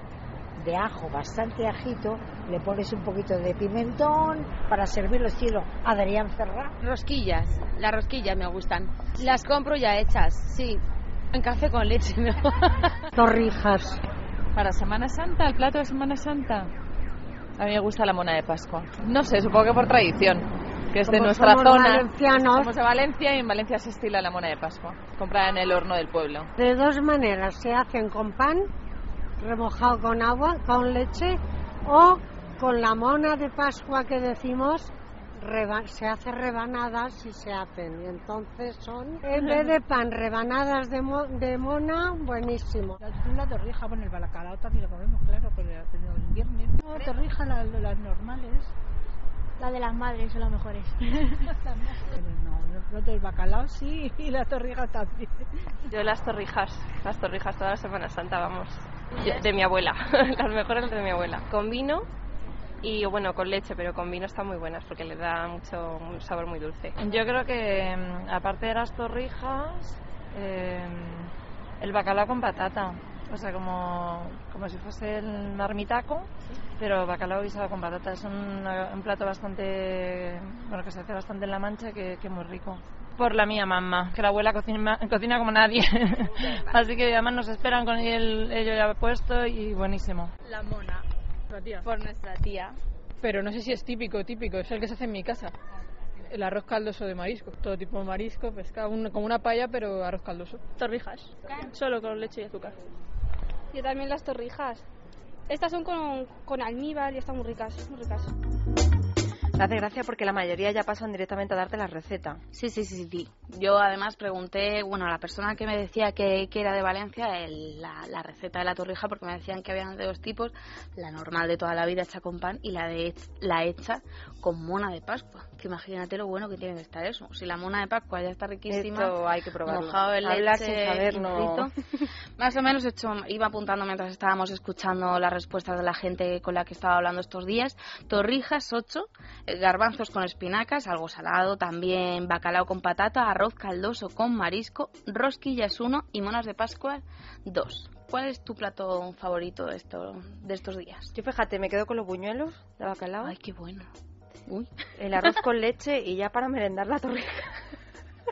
de ajo, bastante ajito, le pones un poquito de pimentón para servirlo estilo Adrián Ferrá. Rosquillas, las rosquillas me gustan. Las compro ya hechas, sí. En café con leche, ¿no? Torrijas. Para Semana Santa, el plato de Semana Santa. A mí me gusta la mona de Pascua. No sé, supongo que por tradición, que es de nuestra somos zona. valencianos. Somos de Valencia y en Valencia se estila la mona de Pascua, comprada en el horno del pueblo. De dos maneras, se hacen con pan remojado con agua, con leche o con la mona de Pascua que decimos, reba- se hace rebanadas y se hacen. Y entonces son, en vez de pan, rebanadas de, mo- de mona, buenísimo. La torrija, bueno, el balacalao también lo comemos, claro, pero, pero en viernes. No, torrija, la- las normales. La de las madres son las mejores. Pero no, pronto el bacalao sí y la torrija también. Yo las torrijas, las torrijas toda la Semana Santa, vamos. De mi abuela, las mejores de mi abuela. Con vino y bueno, con leche, pero con vino están muy buenas porque le da mucho un sabor muy dulce. Yo creo que, mm, aparte de las torrijas, eh, el bacalao con patata. O sea, como, como si fuese el marmitaco, pero bacalao guisado con patata. Es un, un plato bastante. Bueno, que se hace bastante en La Mancha, que, que muy rico. Por la mía mamá, que la abuela cocina, cocina como nadie. Así que además nos esperan con el, ello ya puesto y buenísimo. La mona. Por nuestra tía. Pero no sé si es típico, típico. Es el que se hace en mi casa. El arroz caldoso de marisco. Todo tipo de marisco, pescado. un- como una paella, pero arroz caldoso. Torrijas. Solo con leche y azúcar. Yo también las torrijas. Estas son con, con almíbar y están muy ricas, muy ricas. Me hace gracia porque la mayoría ya pasan directamente a darte la receta. Sí, sí, sí, sí. Yo además pregunté, bueno, a la persona que me decía que, que era de Valencia, el- la, la receta de la torrija, porque me decían que habían de dos tipos, la normal de toda la vida hecha con pan y la de la hecha con mona de Pascua. Que imagínate lo bueno que tiene que estar eso. Si la mona de Pascua ya está riquísima, Esto hay que probarlo. mojado en Hablar leche sin saber no-. Más o menos he hecho, iba apuntando mientras estábamos escuchando las respuestas de la gente con la que estaba hablando estos días. Torrijas 8, garbanzos con espinacas, algo salado, también bacalao con patata, arroz caldoso con marisco, rosquillas 1 y monas de Pascua 2. ¿Cuál es tu plato favorito de, esto, de estos días? Yo fíjate, me quedo con los buñuelos de bacalao. Ay, qué bueno. Uy. El arroz con leche y ya para merendar la torrija.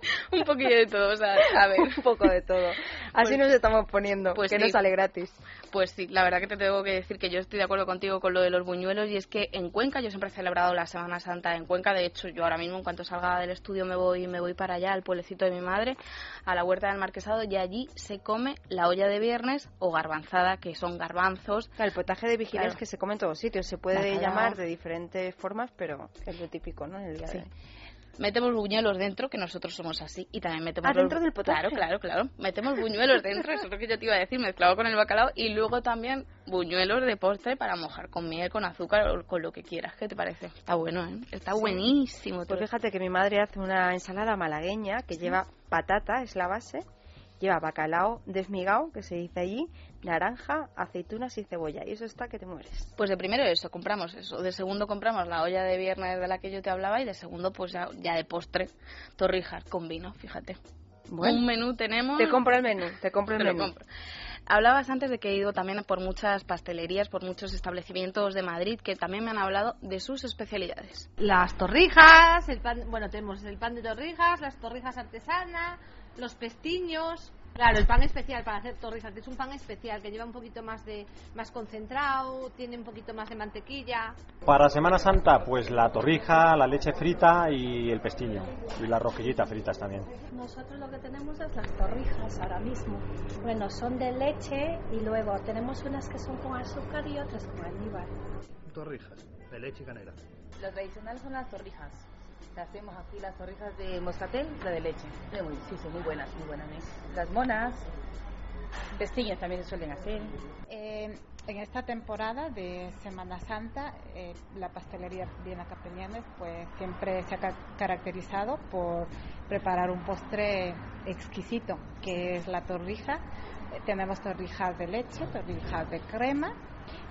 Un poquillo de todo, o sea, a ver. Un poco de todo. Así nos estamos poniendo, Pues que sí. no sale gratis. Pues sí, la verdad que te tengo que decir que yo estoy de acuerdo contigo con lo de los buñuelos y es que en Cuenca yo siempre he celebrado la Semana Santa en Cuenca. De hecho, yo ahora mismo en cuanto salga del estudio me voy me voy para allá al pueblecito de mi madre, a la huerta del Marquesado y allí se come la olla de viernes o garbanzada, que son garbanzos. el potaje de vigilia Claro. que se come en todos sitios. Se puede llamar de diferentes formas, pero es lo típico, ¿no? En el día de. Metemos buñuelos dentro, que nosotros somos así, y también metemos Ah, los- ¿dentro del? Claro, claro, claro. Metemos buñuelos dentro, eso es lo que yo te iba a decir, mezclado con el bacalao, y luego también buñuelos de postre para mojar con miel, con azúcar o con lo que quieras. ¿Qué te parece? Está bueno, ¿eh? Está Sí. buenísimo. Pues fíjate que mi madre hace una ensalada malagueña que lleva patata, es la base, lleva bacalao desmigado, que se dice allí, naranja, aceitunas y cebolla. Y eso está que te mueres. Pues de primero eso, compramos eso. De segundo compramos la olla de viernes de la que yo te hablaba y de segundo pues ya, ya de postre, torrijas con vino, fíjate. Bueno. Un menú tenemos. Te compro el menú, te compro el Te menú. compro. Hablabas antes de que he ido también por muchas pastelerías, por muchos establecimientos de Madrid que también me han hablado de sus especialidades. Las torrijas, el pan, bueno, tenemos el pan de torrijas, las torrijas artesanas, los pestiños. Claro, el pan especial para hacer torrijas, que es un pan especial que lleva un poquito más de más concentrado, tiene un poquito más de mantequilla. Para Semana Santa, pues la torrija, la leche frita y el pestiño. Y las rojillitas fritas también. Nosotros lo que tenemos es las torrijas ahora mismo. Bueno, son de leche y luego tenemos unas que son con azúcar y otras con almíbar. Torrijas, de leche y canela. Lo tradicional son las torrijas. Hacemos aquí las torrijas de moscatel, la de leche. Muy, sí, sí, muy buenas, muy buenas. ¿eh? Las monas, pestiños también se suelen hacer. Eh, en esta temporada de Semana Santa, eh, la pastelería Viena Capellanes pues siempre se ha ca- caracterizado por preparar un postre exquisito, que es la torrija. Tenemos torrijas de leche, torrijas de crema.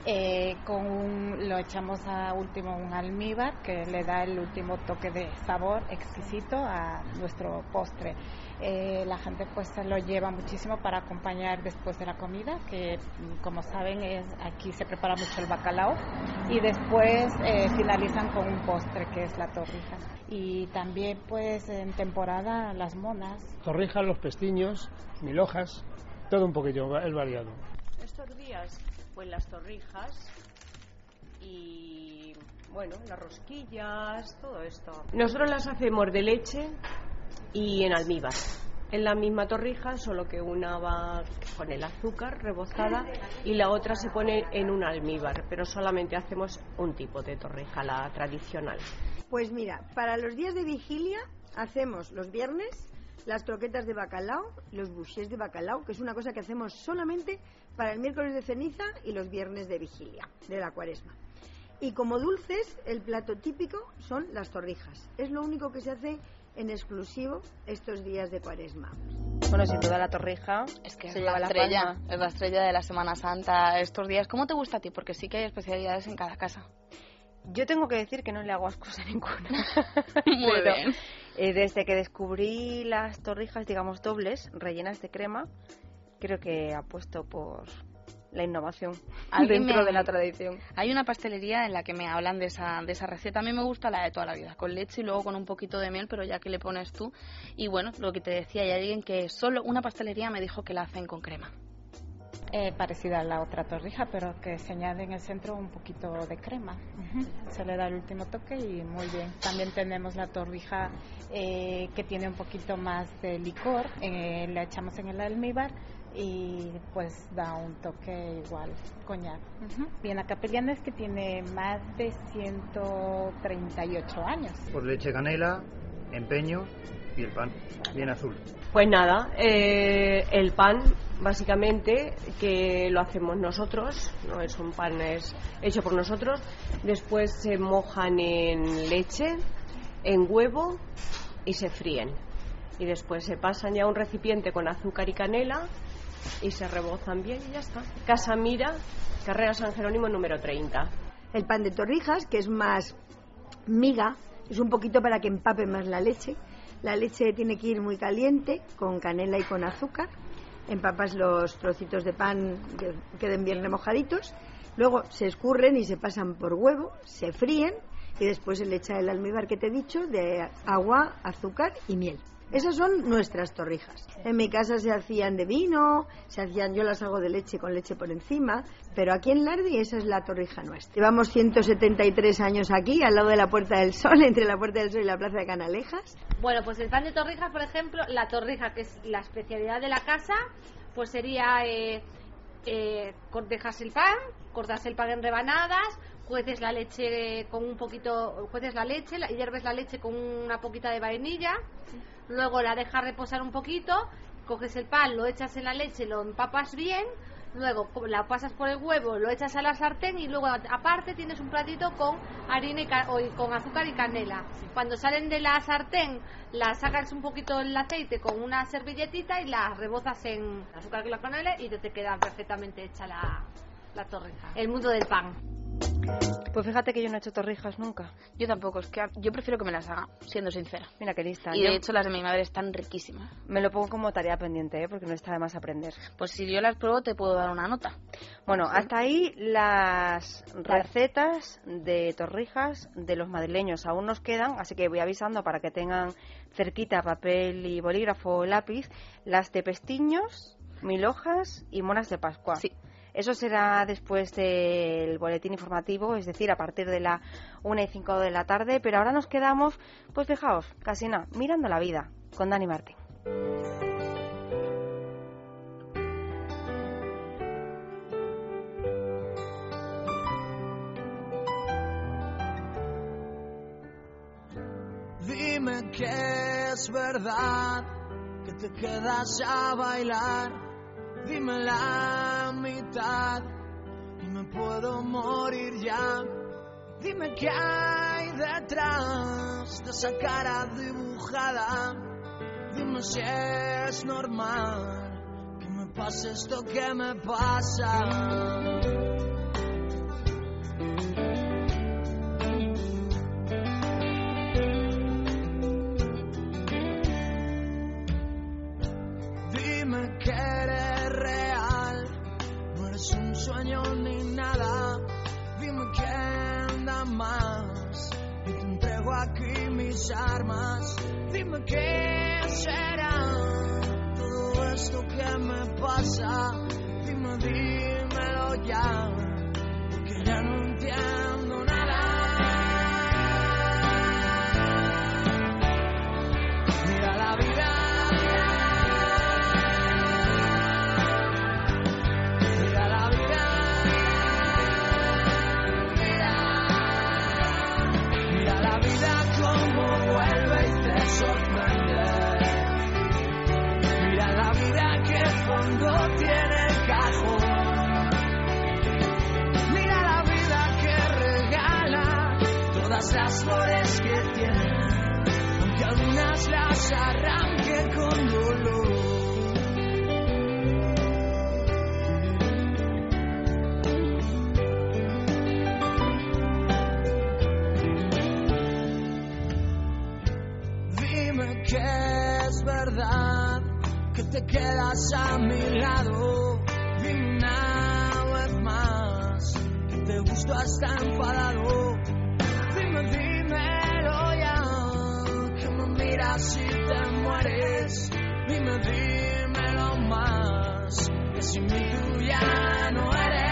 Eh, con un- lo echamos a último un almíbar que le da el último toque de sabor exquisito a nuestro postre. Eh, la gente pues se lo lleva muchísimo para acompañar después de la comida, que como saben es, aquí se prepara mucho el bacalao y después eh, finalizan con un postre que es la torrija. Y también pues en temporada las monas. Torrijas, los pestiños, mil hojas, todo un poquillo, el variado. Estos días, pues las torrijas y, bueno, las rosquillas, todo esto. Nosotros las hacemos de leche y en almíbar. En la misma torrija, solo que una va con el azúcar rebozada y la otra se pone en un almíbar, pero solamente hacemos un tipo de torrija, la tradicional. Pues mira, para los días de vigilia hacemos los viernes las croquetas de bacalao, los bouchés de bacalao, que es una cosa que hacemos solamente para el miércoles de ceniza y los viernes de vigilia de la cuaresma. Y como dulces, el plato típico son las torrijas. Es lo único que se hace en exclusivo estos días de cuaresma. Bueno, sin duda la torrija Es que se es lleva la la estrella, palma. es la estrella de la Semana Santa estos días. ¿Cómo te gusta a ti? Porque sí que hay especialidades en cada casa. Yo tengo que decir que no le hago asco a ninguna. Muy Pero, bien. eh, desde que descubrí las torrijas, digamos, dobles, rellenas de crema, creo que apuesto por la innovación dentro me- de la tradición. Hay una pastelería en la que me hablan de esa, de esa receta. A mí me gusta la de toda la vida, con leche y luego con un poquito de miel, pero ya que le pones tú. Y bueno, lo que te decía, hay alguien que solo una pastelería me dijo que la hacen con crema. Eh, parecida a la otra torrija, pero que se añade en el centro un poquito de crema. Se le da el último toque y muy bien. También tenemos la torrija eh, que tiene un poquito más de licor, eh, la echamos en el almíbar y pues da un toque igual, coñac. Bien, la capellana es que tiene más de 138 años. Por leche canela, empeño y el pan, bien azul. Pues nada, eh, el pan básicamente que lo hacemos nosotros, no es un pan es hecho por nosotros, después se mojan en leche, en huevo y se fríen. Y después se pasan ya a un recipiente con azúcar y canela y se rebozan bien y ya está. Casa Mira, carrera San Jerónimo número 30. El pan de torrijas, que es más miga, es un poquito para que empape más la leche. La leche tiene que ir muy caliente, con canela y con azúcar. Empapas los trocitos de pan que queden bien remojaditos. Luego se escurren y se pasan por huevo, se fríen y después se le echa el almíbar que te he dicho de agua, azúcar y miel. Esas son nuestras torrijas. En mi casa se hacían de vino, se hacían, yo las hago de leche con leche por encima, pero aquí en Lardi esa es la torrija nuestra. Llevamos 173 años aquí, al lado de la Puerta del Sol, entre la Puerta del Sol y la Plaza de Canalejas. Bueno, pues el pan de torrijas, por ejemplo, la torrija, que es la especialidad de la casa, pues sería eh, eh, dejas el pan, cortas el pan en rebanadas, cueces la leche con un poquito, cueces la leche, la- hierves la leche con una poquita de vainilla, luego la dejas reposar un poquito, coges el pan, lo echas en la leche, lo empapas bien, luego la pasas por el huevo, lo echas a la sartén y luego aparte tienes un platito con harina y, ca- o con azúcar y canela. Cuando salen de la sartén, las sacas un poquito el aceite con una servilletita y las rebozas en azúcar y la canela y te, queda perfectamente hecha la, la torrija. El mundo del pan. Pues fíjate que yo no he hecho torrijas nunca. Yo tampoco, es que yo prefiero que me las haga, siendo sincera. Mira qué lista. Y Yo de hecho las de mi madre están riquísimas. me lo pongo como tarea pendiente, ¿eh? porque no está de más aprender. Pues si yo las pruebo te puedo dar una nota. Bueno, Sí. hasta ahí las recetas de torrijas de los madrileños. Aún nos quedan, así que voy avisando para que tengan cerquita papel y bolígrafo o lápiz, las de pestiños, mil hojas y monas de Pascua. Sí. Eso será después del boletín informativo, es decir, a partir de la 1 y 5 de la tarde. Pero ahora nos quedamos, pues fijaos, casi nada, mirando la vida, con Dani Martín. Dime que es verdad que te quedas a bailar. Dime la mitad y me puedo morir ya. Dime qué hay detrás de esa cara dibujada. Dime si es normal que me pase esto que me pasa. Aquí mis armas. Dime qué será todo esto que me pasa. Dime, dímelo ya, porque ya no entiendo las flores que tiene, aunque algunas las arranque con dolor. Dime que es verdad que te quedas a mi lado. Dime una vez más que te gusto hasta enfadado. Miras y te mueres. Dime, dímelo más, que sin mí tú ya no eres.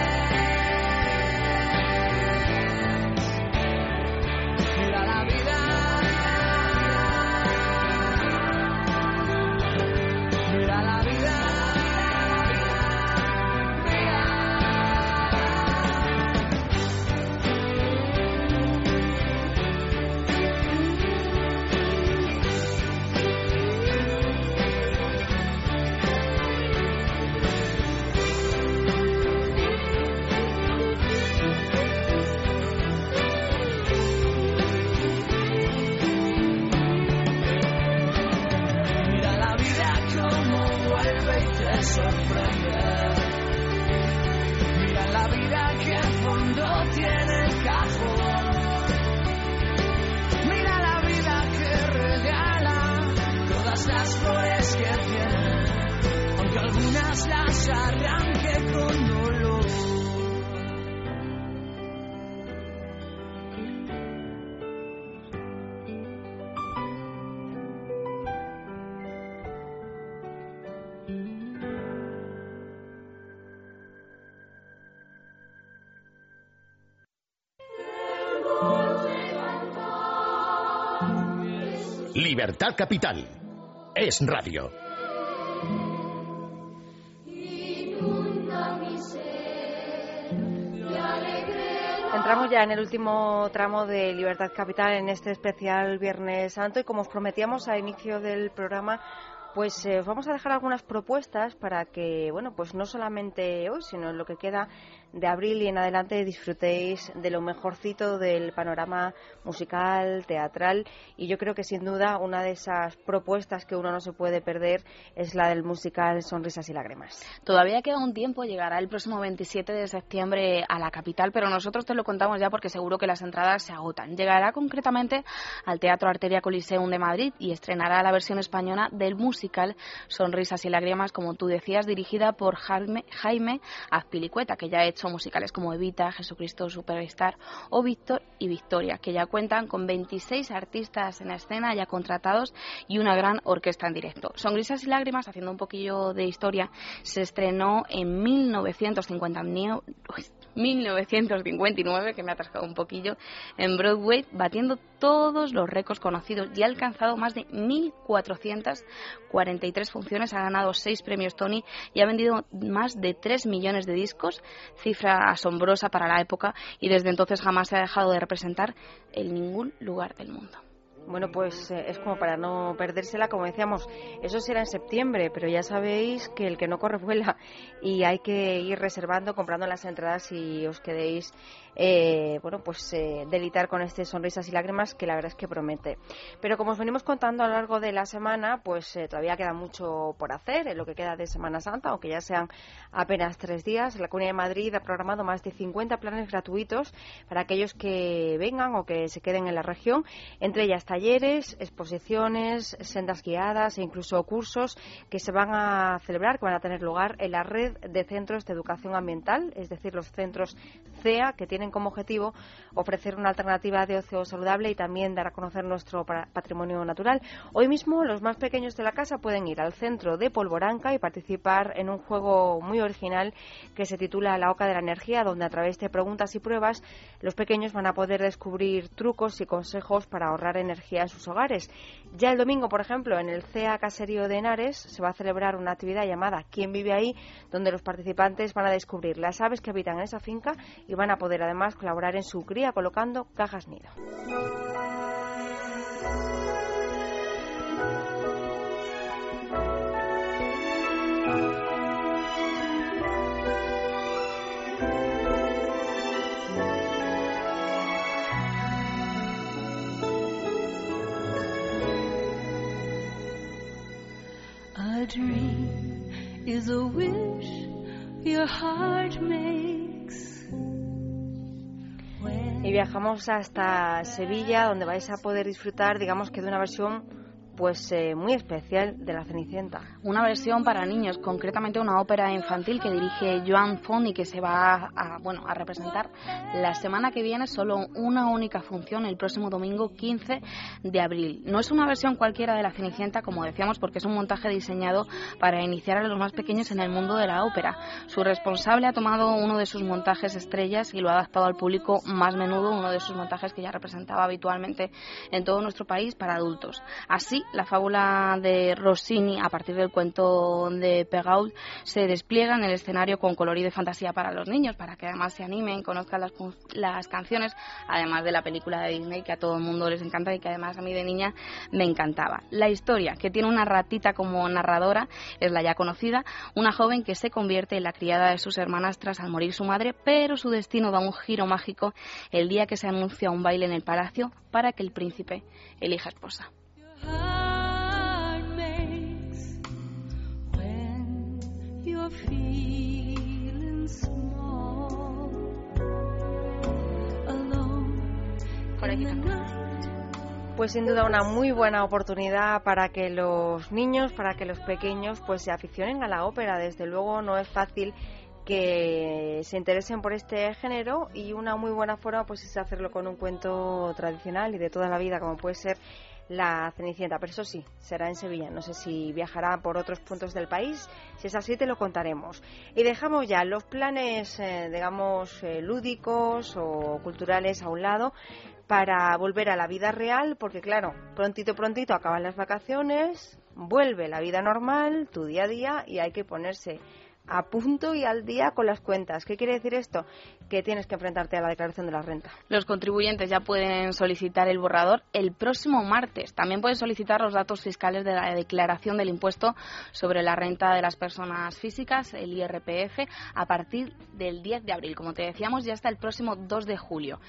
Libertad Capital. Es radio. Entramos ya en el último tramo de Libertad Capital en este especial Viernes Santo y como os prometíamos al inicio del programa, pues eh, os vamos a dejar algunas propuestas para que, bueno, pues no solamente hoy, sino en lo que queda de abril y en adelante disfrutéis de lo mejorcito del panorama musical, teatral y yo creo que sin duda una de esas propuestas que uno no se puede perder es la del musical Sonrisas y Lágrimas. Todavía queda un tiempo, llegará el próximo 27 de septiembre a la capital, pero nosotros te lo contamos ya porque seguro que las entradas se agotan. Llegará concretamente al Teatro Arteria Coliseum de Madrid y estrenará la versión española del musical Sonrisas y Lágrimas, como tú decías, dirigida por Jaime, Jaime Azpilicueta, que ya ha hecho musicales como Evita, Jesucristo Superstar o Víctor y Victoria, que ya cuentan con 26 artistas en escena ya contratados y una gran orquesta en directo. Son Grisas y Lágrimas, haciendo un poquillo de historia, se estrenó en 1959, 1959, que me ha atascado un poquillo, en Broadway, batiendo todos los récords conocidos y ha alcanzado más de 1.443 funciones, ha ganado 6 premios Tony y ha vendido más de 3 millones de discos, cifra asombrosa para la época y desde entonces jamás se ha dejado de representar en ningún lugar del mundo. Bueno, pues eh, es como para no perdérsela, como decíamos, eso será en septiembre, pero ya sabéis que el que no corre vuela y hay que ir reservando, comprando las entradas y os quedéis eh, bueno, pues eh, delitar con este sonrisas y lágrimas que la verdad es que promete. Pero como os venimos contando a lo largo de la semana, pues eh, todavía queda mucho por hacer en lo que queda de Semana Santa, aunque ya sean apenas tres días. La Comunidad de Madrid ha programado más de 50 planes gratuitos para aquellos que vengan o que se queden en la región, entre ellas talleres, exposiciones, sendas guiadas e incluso cursos que se van a celebrar, que van a tener lugar en la red de centros de educación ambiental, es decir, los centros CEA, que tienen como objetivo ofrecer una alternativa de ocio saludable y también dar a conocer nuestro patrimonio natural. Hoy mismo los más pequeños de la casa pueden ir al centro de Polvoranca y participar en un juego muy original que se titula La Oca de la Energía, donde a través de preguntas y pruebas los pequeños van a poder descubrir trucos y consejos para ahorrar energía en sus hogares. Ya el domingo, por ejemplo, en el CEA Caserío de Henares se va a celebrar una actividad llamada ¿Quién vive ahí?, donde los participantes van a descubrir las aves que habitan en esa finca y van a poder además colaborar en su cría colocando cajas nido. Y viajamos hasta Sevilla, donde vais a poder disfrutar, digamos que de una versión pues eh, muy especial de La Cenicienta. Una versión para niños, concretamente una ópera infantil que dirige Joan Font y que se va a, bueno, a representar la semana que viene solo una única función el próximo domingo 15 de abril. No es una versión cualquiera de La Cenicienta, como decíamos, porque es un montaje diseñado para iniciar a los más pequeños en el mundo de la ópera. Su responsable ha tomado uno de sus montajes estrellas y lo ha adaptado al público más menudo, uno de sus montajes que ya representaba habitualmente en todo nuestro país para adultos. Así, la fábula de Rossini, a partir del cuento de Pegaud, se despliega en el escenario con color y fantasía para los niños, para que además se animen, conozcan las, las canciones, además de la película de Disney que a todo el mundo les encanta y que además a mí de niña me encantaba. La historia, que tiene una ratita como narradora, es la ya conocida, una joven que se convierte en la criada de sus hermanas tras al morir su madre, pero su destino da un giro mágico el día que se anuncia un baile en el palacio para que el príncipe elija esposa. Heart makes when you're feeling small, alone in the night. Pues sin duda una muy buena oportunidad para que los niños, para que los pequeños pues se aficionen a la ópera. Desde luego no es fácil que se interesen por este género y una muy buena forma pues es hacerlo con un cuento tradicional y de toda la vida como puede ser la Cenicienta. Pero eso sí, será en Sevilla. No sé si viajará por otros puntos del país. Si es así, te lo contaremos. Y dejamos ya los planes, eh, digamos, eh, lúdicos o culturales a un lado para volver a la vida real, porque claro, prontito, prontito acaban las vacaciones, vuelve la vida normal, tu día a día, y hay que ponerse a punto y al día con las cuentas. ¿Qué quiere decir esto? Que tienes que enfrentarte a la declaración de la renta. Los contribuyentes ya pueden solicitar el borrador el próximo martes. También pueden solicitar los datos fiscales de la declaración del impuesto sobre la renta de las personas físicas, el IRPF, a partir del 10 de abril. Como te decíamos, ya hasta el próximo 2 de julio.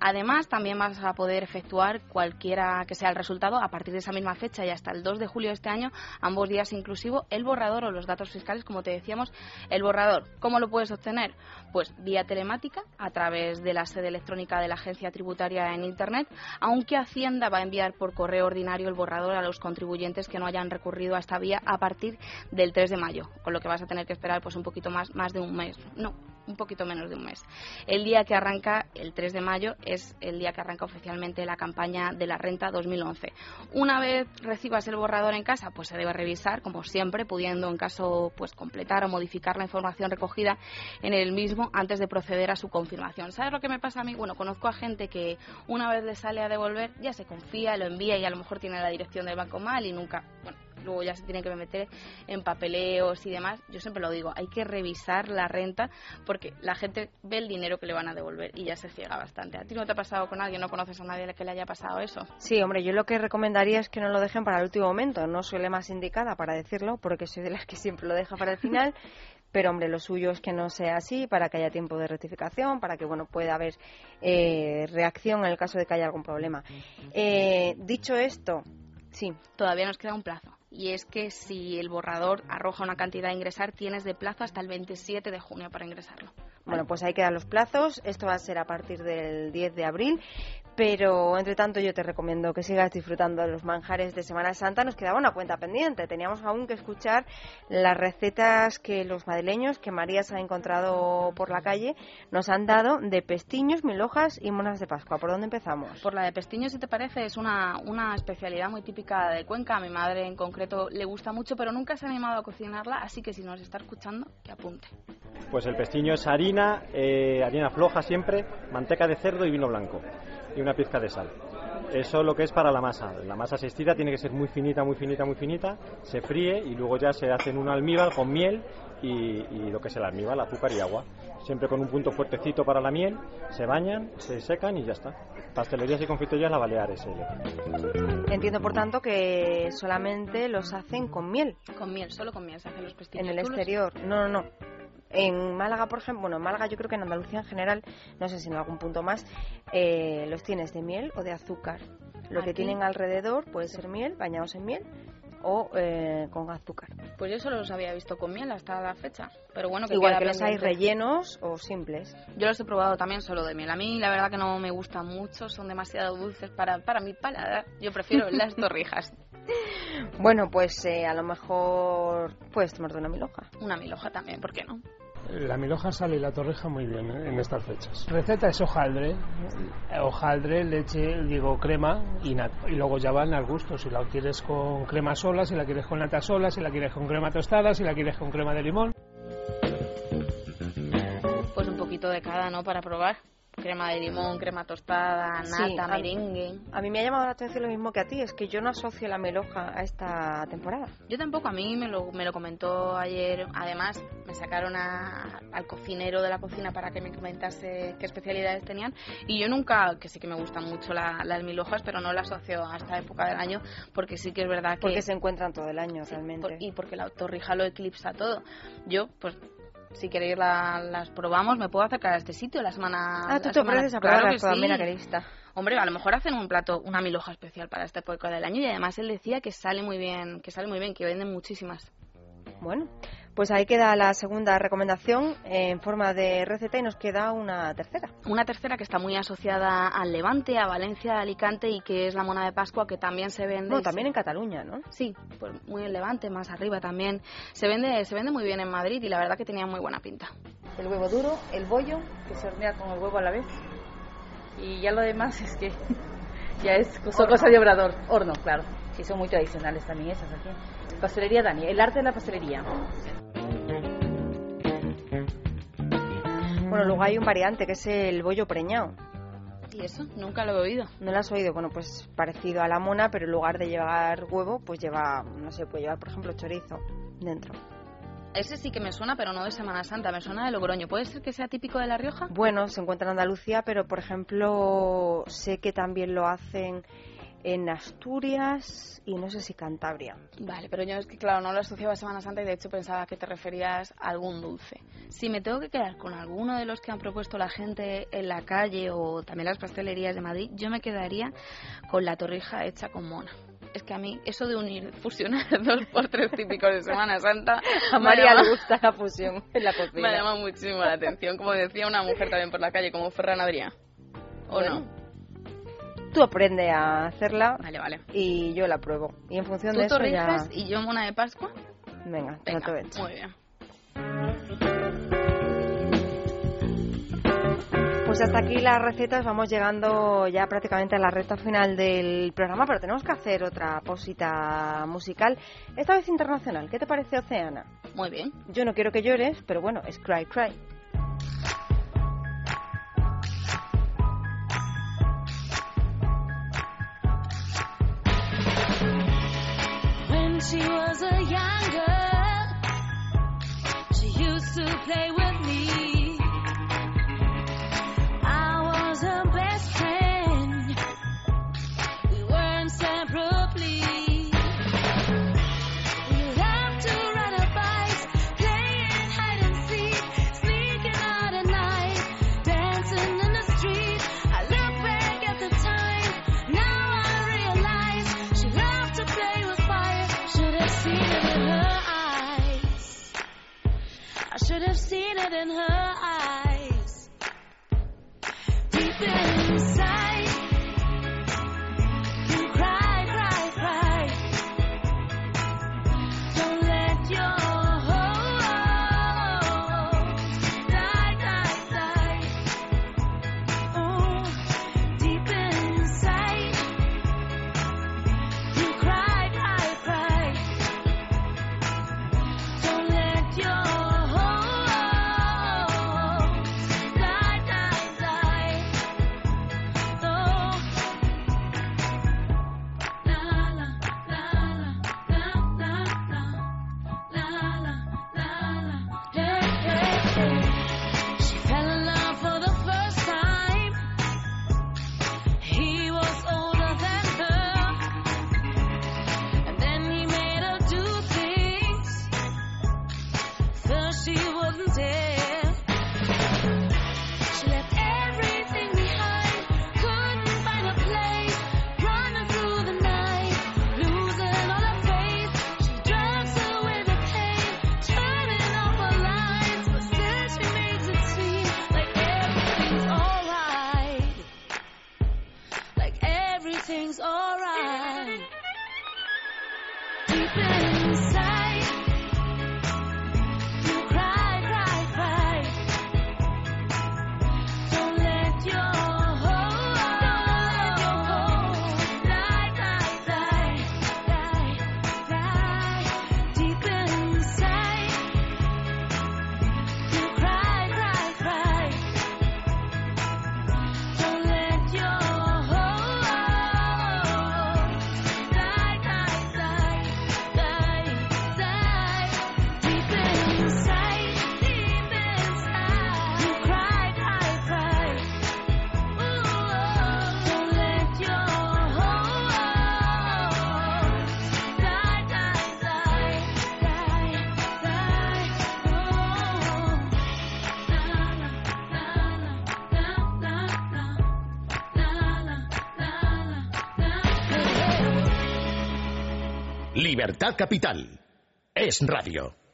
Además, también vas a poder efectuar cualquiera que sea el resultado a partir de esa misma fecha y hasta el 2 de julio de este año, ambos días inclusivo, el borrador o los datos fiscales, como te decíamos, el borrador, ¿cómo lo puedes obtener? Pues vía telemática, a través de la sede electrónica de la agencia tributaria en Internet, aunque Hacienda va a enviar por correo ordinario el borrador a los contribuyentes que no hayan recurrido a esta vía a partir del 3 de mayo, con lo que vas a tener que esperar pues un poquito más, más de un mes. No, un poquito menos de un mes. El día que arranca, el 3 de mayo, es el día que arranca oficialmente la campaña de la renta 2011. Una vez recibas el borrador en casa, pues se debe revisar, como siempre, pudiendo en caso pues completar o modificar la información recogida en el mismo antes de proceder a su confirmación. ¿Sabes lo que me pasa a mí? Bueno, conozco a gente que una vez le sale a devolver, ya se confía, lo envía y a lo mejor tiene la dirección del banco mal y nunca, bueno, luego ya se tiene que meter en papeleos y demás. Yo siempre lo digo, hay que revisar la renta porque la gente ve el dinero que le van a devolver y ya se ciega bastante. ¿A ti no te ha pasado con alguien? ¿No conoces a nadie que le haya pasado eso? Sí, hombre, yo lo que recomendaría es que no lo dejen para el último momento. No soy la más indicada para decirlo porque soy de las que siempre lo deja para el final. pero hombre, lo suyo es que no sea así para que haya tiempo de rectificación, para que bueno pueda haber eh, reacción en el caso de que haya algún problema. Eh, dicho esto, sí, todavía nos queda un plazo y es que si el borrador arroja una cantidad a ingresar, tienes de plazo hasta el 27 de junio para ingresarlo. Bueno, pues ahí quedan los plazos. Esto va a ser a partir del 10 de abril. Pero, entre tanto, yo te recomiendo que sigas disfrutando de los manjares de Semana Santa. Nos quedaba una cuenta pendiente. Teníamos aún que escuchar las recetas que los madrileños, que María se ha encontrado por la calle, nos han dado de pestiños, mil hojas y monas de Pascua. ¿Por dónde empezamos? Por la de pestiños, si te parece, es una, una especialidad muy típica de Cuenca. A mi madre en concreto le gusta mucho, pero nunca se ha animado a cocinarla, así que si nos está escuchando, que apunte. Pues el pestiño es harina, eh, harina floja siempre, manteca de cerdo y vino blanco y una pizca de sal. Eso lo que es para la masa. La masa se estira, tiene que ser muy finita, muy finita, muy finita, se fríe y luego ya se hace en un almíbar con miel y, lo que es el almíbar, azúcar y agua. Siempre con un punto fuertecito para la miel, se bañan, se secan y ya está. Pastelerías y confiterías la Baleares. Entiendo, por tanto, que solamente los hacen con miel. Con miel, solo con miel se hacen los pestiños. En el exterior. No, no, no. En Málaga, por ejemplo, bueno, en Málaga yo creo que en Andalucía en general, no sé si en algún punto más, eh, los tienes de miel o de azúcar. Lo que tienen alrededor puede ser miel, bañados en miel, o eh, con azúcar. Pues yo solo los había visto con miel hasta la fecha. Pero bueno, que Igual que los hay rellenos o simples. Yo los he probado también solo de miel. A mí la verdad que no me gustan mucho, son demasiado dulces para, para mi paladar. Yo prefiero las torrijas. Bueno, pues eh, a lo mejor puedes tomarte una miloja. Una miloja también, ¿por qué no? La miloja sale y la torreja muy bien ¿eh? en estas fechas. Receta es hojaldre, hojaldre, leche, digo crema y. Y luego ya van al gusto, si la quieres con crema sola, si la quieres con nata sola, si la quieres con crema tostada, si la quieres con crema de limón. Pues un poquito de cada, ¿no? Para probar crema de limón, crema tostada, nata, merengue. A mí me ha llamado la atención lo mismo que a ti, es que yo no asocio la meloja a esta temporada. Yo tampoco, a mí me lo, me lo comentó ayer, además me sacaron al cocinero de la cocina para que me comentase qué especialidades tenían y yo nunca, que sí que me gustan mucho las milojas, pero no las asocio a esta época del año porque sí que es verdad que... Porque se encuentran todo el año realmente. y porque la torrija lo eclipsa todo. Yo, pues si queréis las probamos, me puedo acercar a este sitio la semana. Ah, tú te ofreces a probarlas claro mira que lista. Hombre, a lo mejor hacen un plato, una miloja especial para esta época del año y además él decía que sale muy bien, que sale muy bien, que venden muchísimas. Bueno, pues ahí queda la segunda recomendación en forma de receta y nos queda una tercera. Una tercera que está muy asociada al Levante, a Valencia, a Alicante y que es la mona de Pascua que también se vende. No, también en Cataluña, ¿no? Sí, pues muy en Levante, más arriba también. Se vende, se vende muy bien en Madrid y la verdad que tenía muy buena pinta. El huevo duro, el bollo, que se hornea con el huevo a la vez. Y ya lo demás es que Ya es son cosas de obrador. Horno, claro. Sí, son muy tradicionales también esas aquí. Pastelería Dani, el arte de la pastelería. Bueno, luego hay un variante que es el bollo preñado. ¿Y eso? Nunca lo he oído. ¿No lo has oído? Bueno, pues parecido a la mona, pero en lugar de llevar huevo, pues lleva, no sé, puede llevar, por ejemplo, chorizo dentro. Ese sí que me suena, pero no de Semana Santa, me suena de Logroño. ¿Puede ser que sea típico de La Rioja? Bueno, se encuentra en Andalucía, pero por ejemplo, sé que también lo hacen en Asturias y no sé si Cantabria. Vale, pero yo es que, claro, no lo asociaba a Semana Santa y de hecho pensaba que te referías a algún dulce. Si me tengo que quedar con alguno de los que han propuesto la gente en la calle o también las pastelerías de Madrid, yo me quedaría con la torrija hecha con mona. Es que a mí eso de unir, fusionar dos postres típicos de Semana Santa... A María le gusta la fusión en la cocina. Me llama muchísimo la atención, como decía una mujer también por la calle, como Ferran Adrià. ¿O Bueno, no? Tú aprende a hacerla Vale, vale. y yo la pruebo. Y en función Tú de eso ya... y yo mona de Pascua. Venga, Venga, trato hecho. muy bien. Pues hasta aquí las recetas, vamos llegando ya prácticamente a la recta final del programa, pero tenemos que hacer otra posita musical, esta vez internacional. ¿Qué te parece, Oceana? Muy bien. Yo no quiero que llores, pero bueno, es Cry Cry. When she was a young girl, she used to play seen it in her eyes. Libertad Capital. Es radio.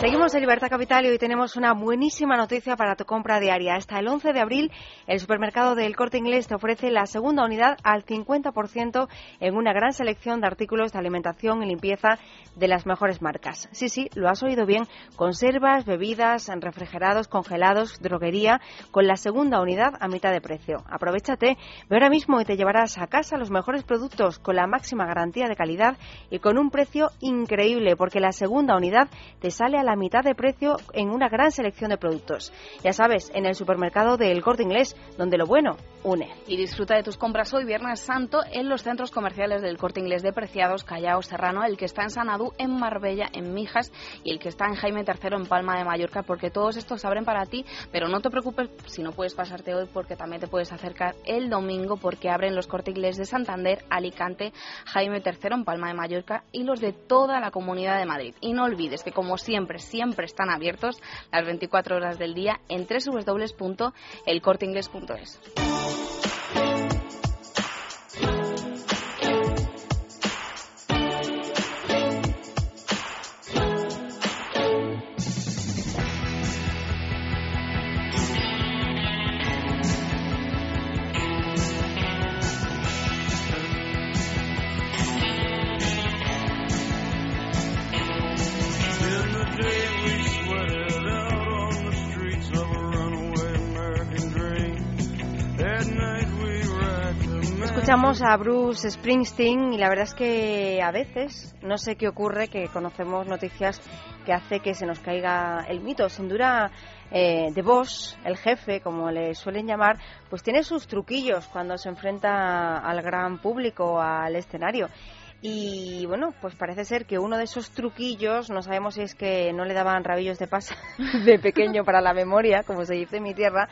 Seguimos en Libertad Capital y hoy tenemos una buenísima noticia para tu compra diaria. Hasta el 11 de abril, el supermercado del Corte Inglés te ofrece la segunda unidad al 50% en una gran selección de artículos de alimentación y limpieza de las mejores marcas. Sí, sí, lo has oído bien. Conservas, bebidas, refrigerados, congelados, droguería, con la segunda unidad a mitad de precio. Aprovechate, ve ahora mismo y te llevarás a casa los mejores productos con la máxima garantía de calidad y con un precio increíble, porque la segunda unidad te sale a la mitad de precio en una gran selección de productos. Ya sabes, en el supermercado del Corte Inglés, donde lo bueno une. Y disfruta de tus compras hoy, Viernes Santo, en los centros comerciales del Corte Inglés de Preciados, Callao, Serrano, el que está en Sanadú, en Marbella, en Mijas y el que está en Jaime III, en Palma de Mallorca, porque todos estos abren para ti, pero no te preocupes si no puedes pasarte hoy, porque también te puedes acercar el domingo, porque abren los Corte Inglés de Santander, Alicante, Jaime III, en Palma de Mallorca y los de toda la comunidad de Madrid. Y no olvides que, como siempre, siempre están abiertos las 24 horas del día en www.elcorteingles.es. A Bruce Springsteen y la verdad es que a veces no sé qué ocurre que conocemos noticias que hace que se nos caiga el mito. Sin duda, eh, The Boss, el jefe, como le suelen llamar, pues tiene sus truquillos cuando se enfrenta al gran público, al escenario. Y bueno, pues parece ser que uno de esos truquillos, no sabemos si es que no le daban rabillos de pasa de pequeño para la memoria, como se dice en mi tierra,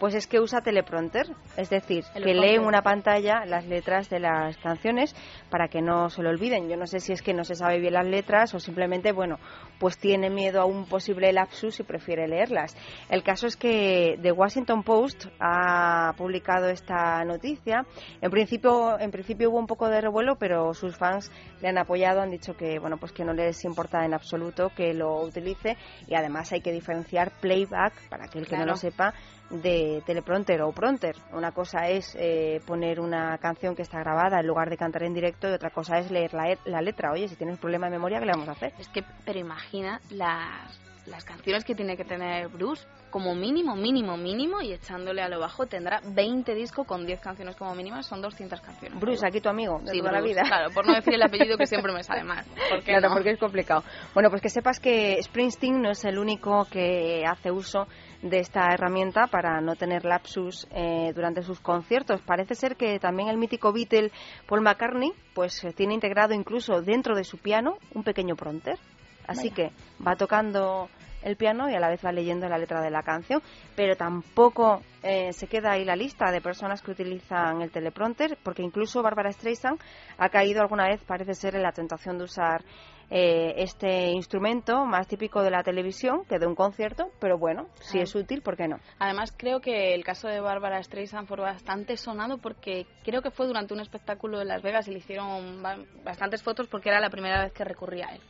pues es que usa teleprompter, es decir, que lee en una pantalla las letras de las canciones para que no se lo olviden. Yo no sé si es que no se sabe bien las letras o simplemente, bueno, pues tiene miedo a un posible lapsus y prefiere leerlas. El caso es que The Washington Post ha publicado esta noticia. En principio, en principio hubo un poco de revuelo, pero sus fans le han apoyado, han dicho que, bueno, pues que no les importa en absoluto que lo utilice y además hay que diferenciar playback para que el que no lo sepa de teleprompter o prompter. Una cosa es eh, poner una canción que está grabada en lugar de cantar en directo y otra cosa es leer la, la letra. Oye, si tienes un problema de memoria, ¿qué le vamos a hacer? Es que, pero imagina las, las canciones que tiene que tener Bruce como mínimo, mínimo, mínimo, y echándole a lo bajo tendrá 20 discos con 10 canciones como mínimo, son 200 canciones. Bruce, aquí tu amigo, de sí, toda la vida. Claro, por no decir el apellido que siempre me sale mal. claro, no? porque es complicado. Bueno, pues que sepas que Springsteen no es el único que hace uso de esta herramienta para no tener lapsus eh, durante sus conciertos. Parece ser que también el mítico Beatle Paul McCartney pues tiene integrado incluso dentro de su piano un pequeño prompter. Así Vaya. que va tocando el piano y a la vez va leyendo la letra de la canción, pero tampoco eh, se queda ahí la lista de personas que utilizan el teleprompter, porque incluso Barbara Streisand ha caído alguna vez, parece ser, en la tentación de usar eh, este instrumento más típico de la televisión que de un concierto, pero bueno, si Ah. es útil, ¿por qué no? Además, creo que el caso de Bárbara Streisand fue bastante sonado porque creo que fue durante un espectáculo en Las Vegas y le hicieron ba- bastantes fotos porque era la primera vez que recurría a él.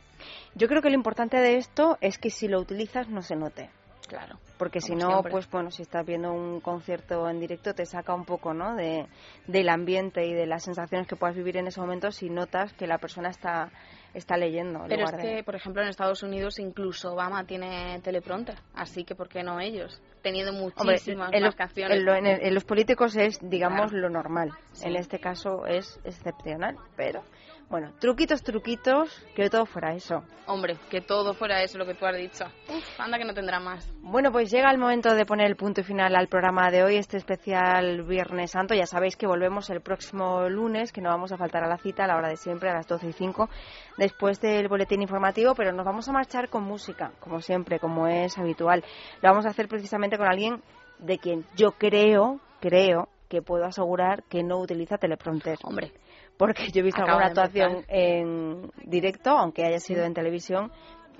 Yo creo que lo importante de esto es que si lo utilizas no se note. Claro. Porque si no, siempre. pues bueno, si estás viendo un concierto en directo te saca un poco, ¿no? De, del ambiente y de las sensaciones que puedas vivir en ese momento si notas que la persona está, está leyendo. en Pero es de- que, por ejemplo, en Estados Unidos incluso Obama tiene teleprompter, así que ¿por qué no ellos? Teniendo Hombre, muchísimas en, más los, canciones. en lo- en el- en los políticos es, digamos, Claro. lo normal. Sí. En este caso es excepcional, pero bueno, truquitos, truquitos, que todo fuera eso. Hombre, que todo fuera eso lo que tú has dicho. Uf, anda que no tendrá más. Bueno, pues llega el momento de poner el punto final al programa de hoy, este especial Viernes Santo. Ya sabéis que volvemos el próximo lunes, que no vamos a faltar a la cita a la hora de siempre, a las 12 y 5, después del boletín informativo, pero nos vamos a marchar con música, como siempre, como es habitual. Lo vamos a hacer precisamente con alguien de quien yo creo, creo, que puedo asegurar que no utiliza teleprompter. Hombre. Porque yo he visto Acaba alguna actuación en directo, aunque haya sido en televisión,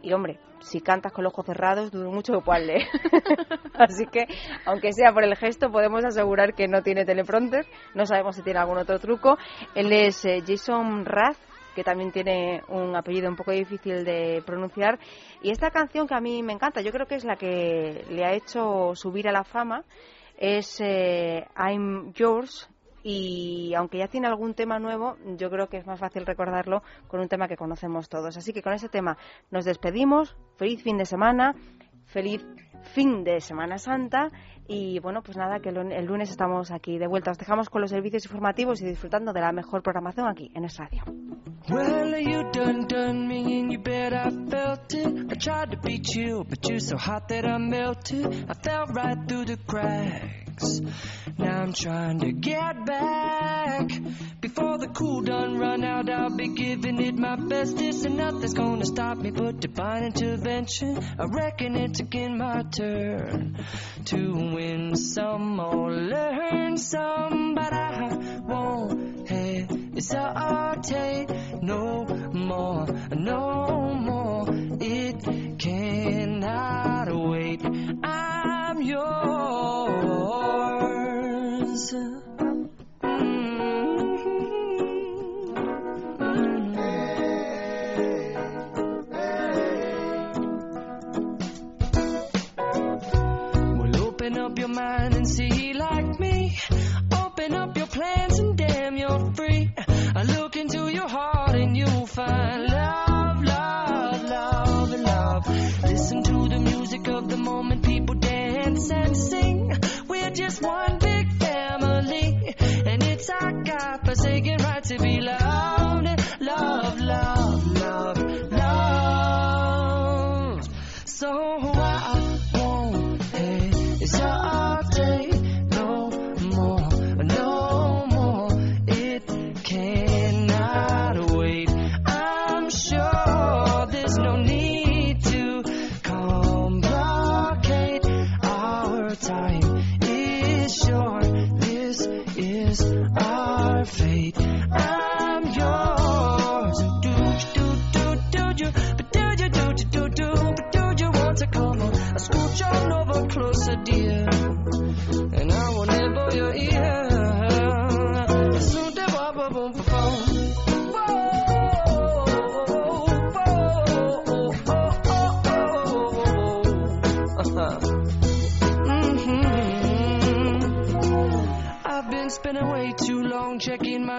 y hombre, si cantas con los ojos cerrados, dudo mucho que puedas leer. Así que, aunque sea por el gesto, podemos asegurar que no tiene teleprompter. No sabemos si tiene algún otro truco. Él es eh, Jason Rath que también tiene un apellido un poco difícil de pronunciar. Y esta canción que a mí me encanta, yo creo que es la que le ha hecho subir a la fama, es eh, I'm Yours. Y aunque ya tiene algún tema nuevo, yo creo que es más fácil recordarlo con un tema que conocemos todos. Así que con ese tema nos despedimos. Feliz fin de semana. Feliz fin de Semana Santa y bueno, pues nada, que el lunes estamos aquí de vuelta. Os dejamos con los servicios informativos y disfrutando de la mejor programación aquí en Radio. Well, you done done me and you bet I felt it. I tried to beat you, but you're so hot that I melted. I fell right through the cracks. Now I'm trying to get back. Before the cool done run out, I'll be giving it my bestest, and nothing's gonna stop me but divine intervention. I reckon it's again my turn to win some or learn some, but I won't hesitate no more, no more. It cannot wait. I'm yours. Well, and see like me. Open up your plans and damn, you're free. I look into your heart and you'll find love, love, love, love. Listen to the music of the moment, people dance and sing. We're just one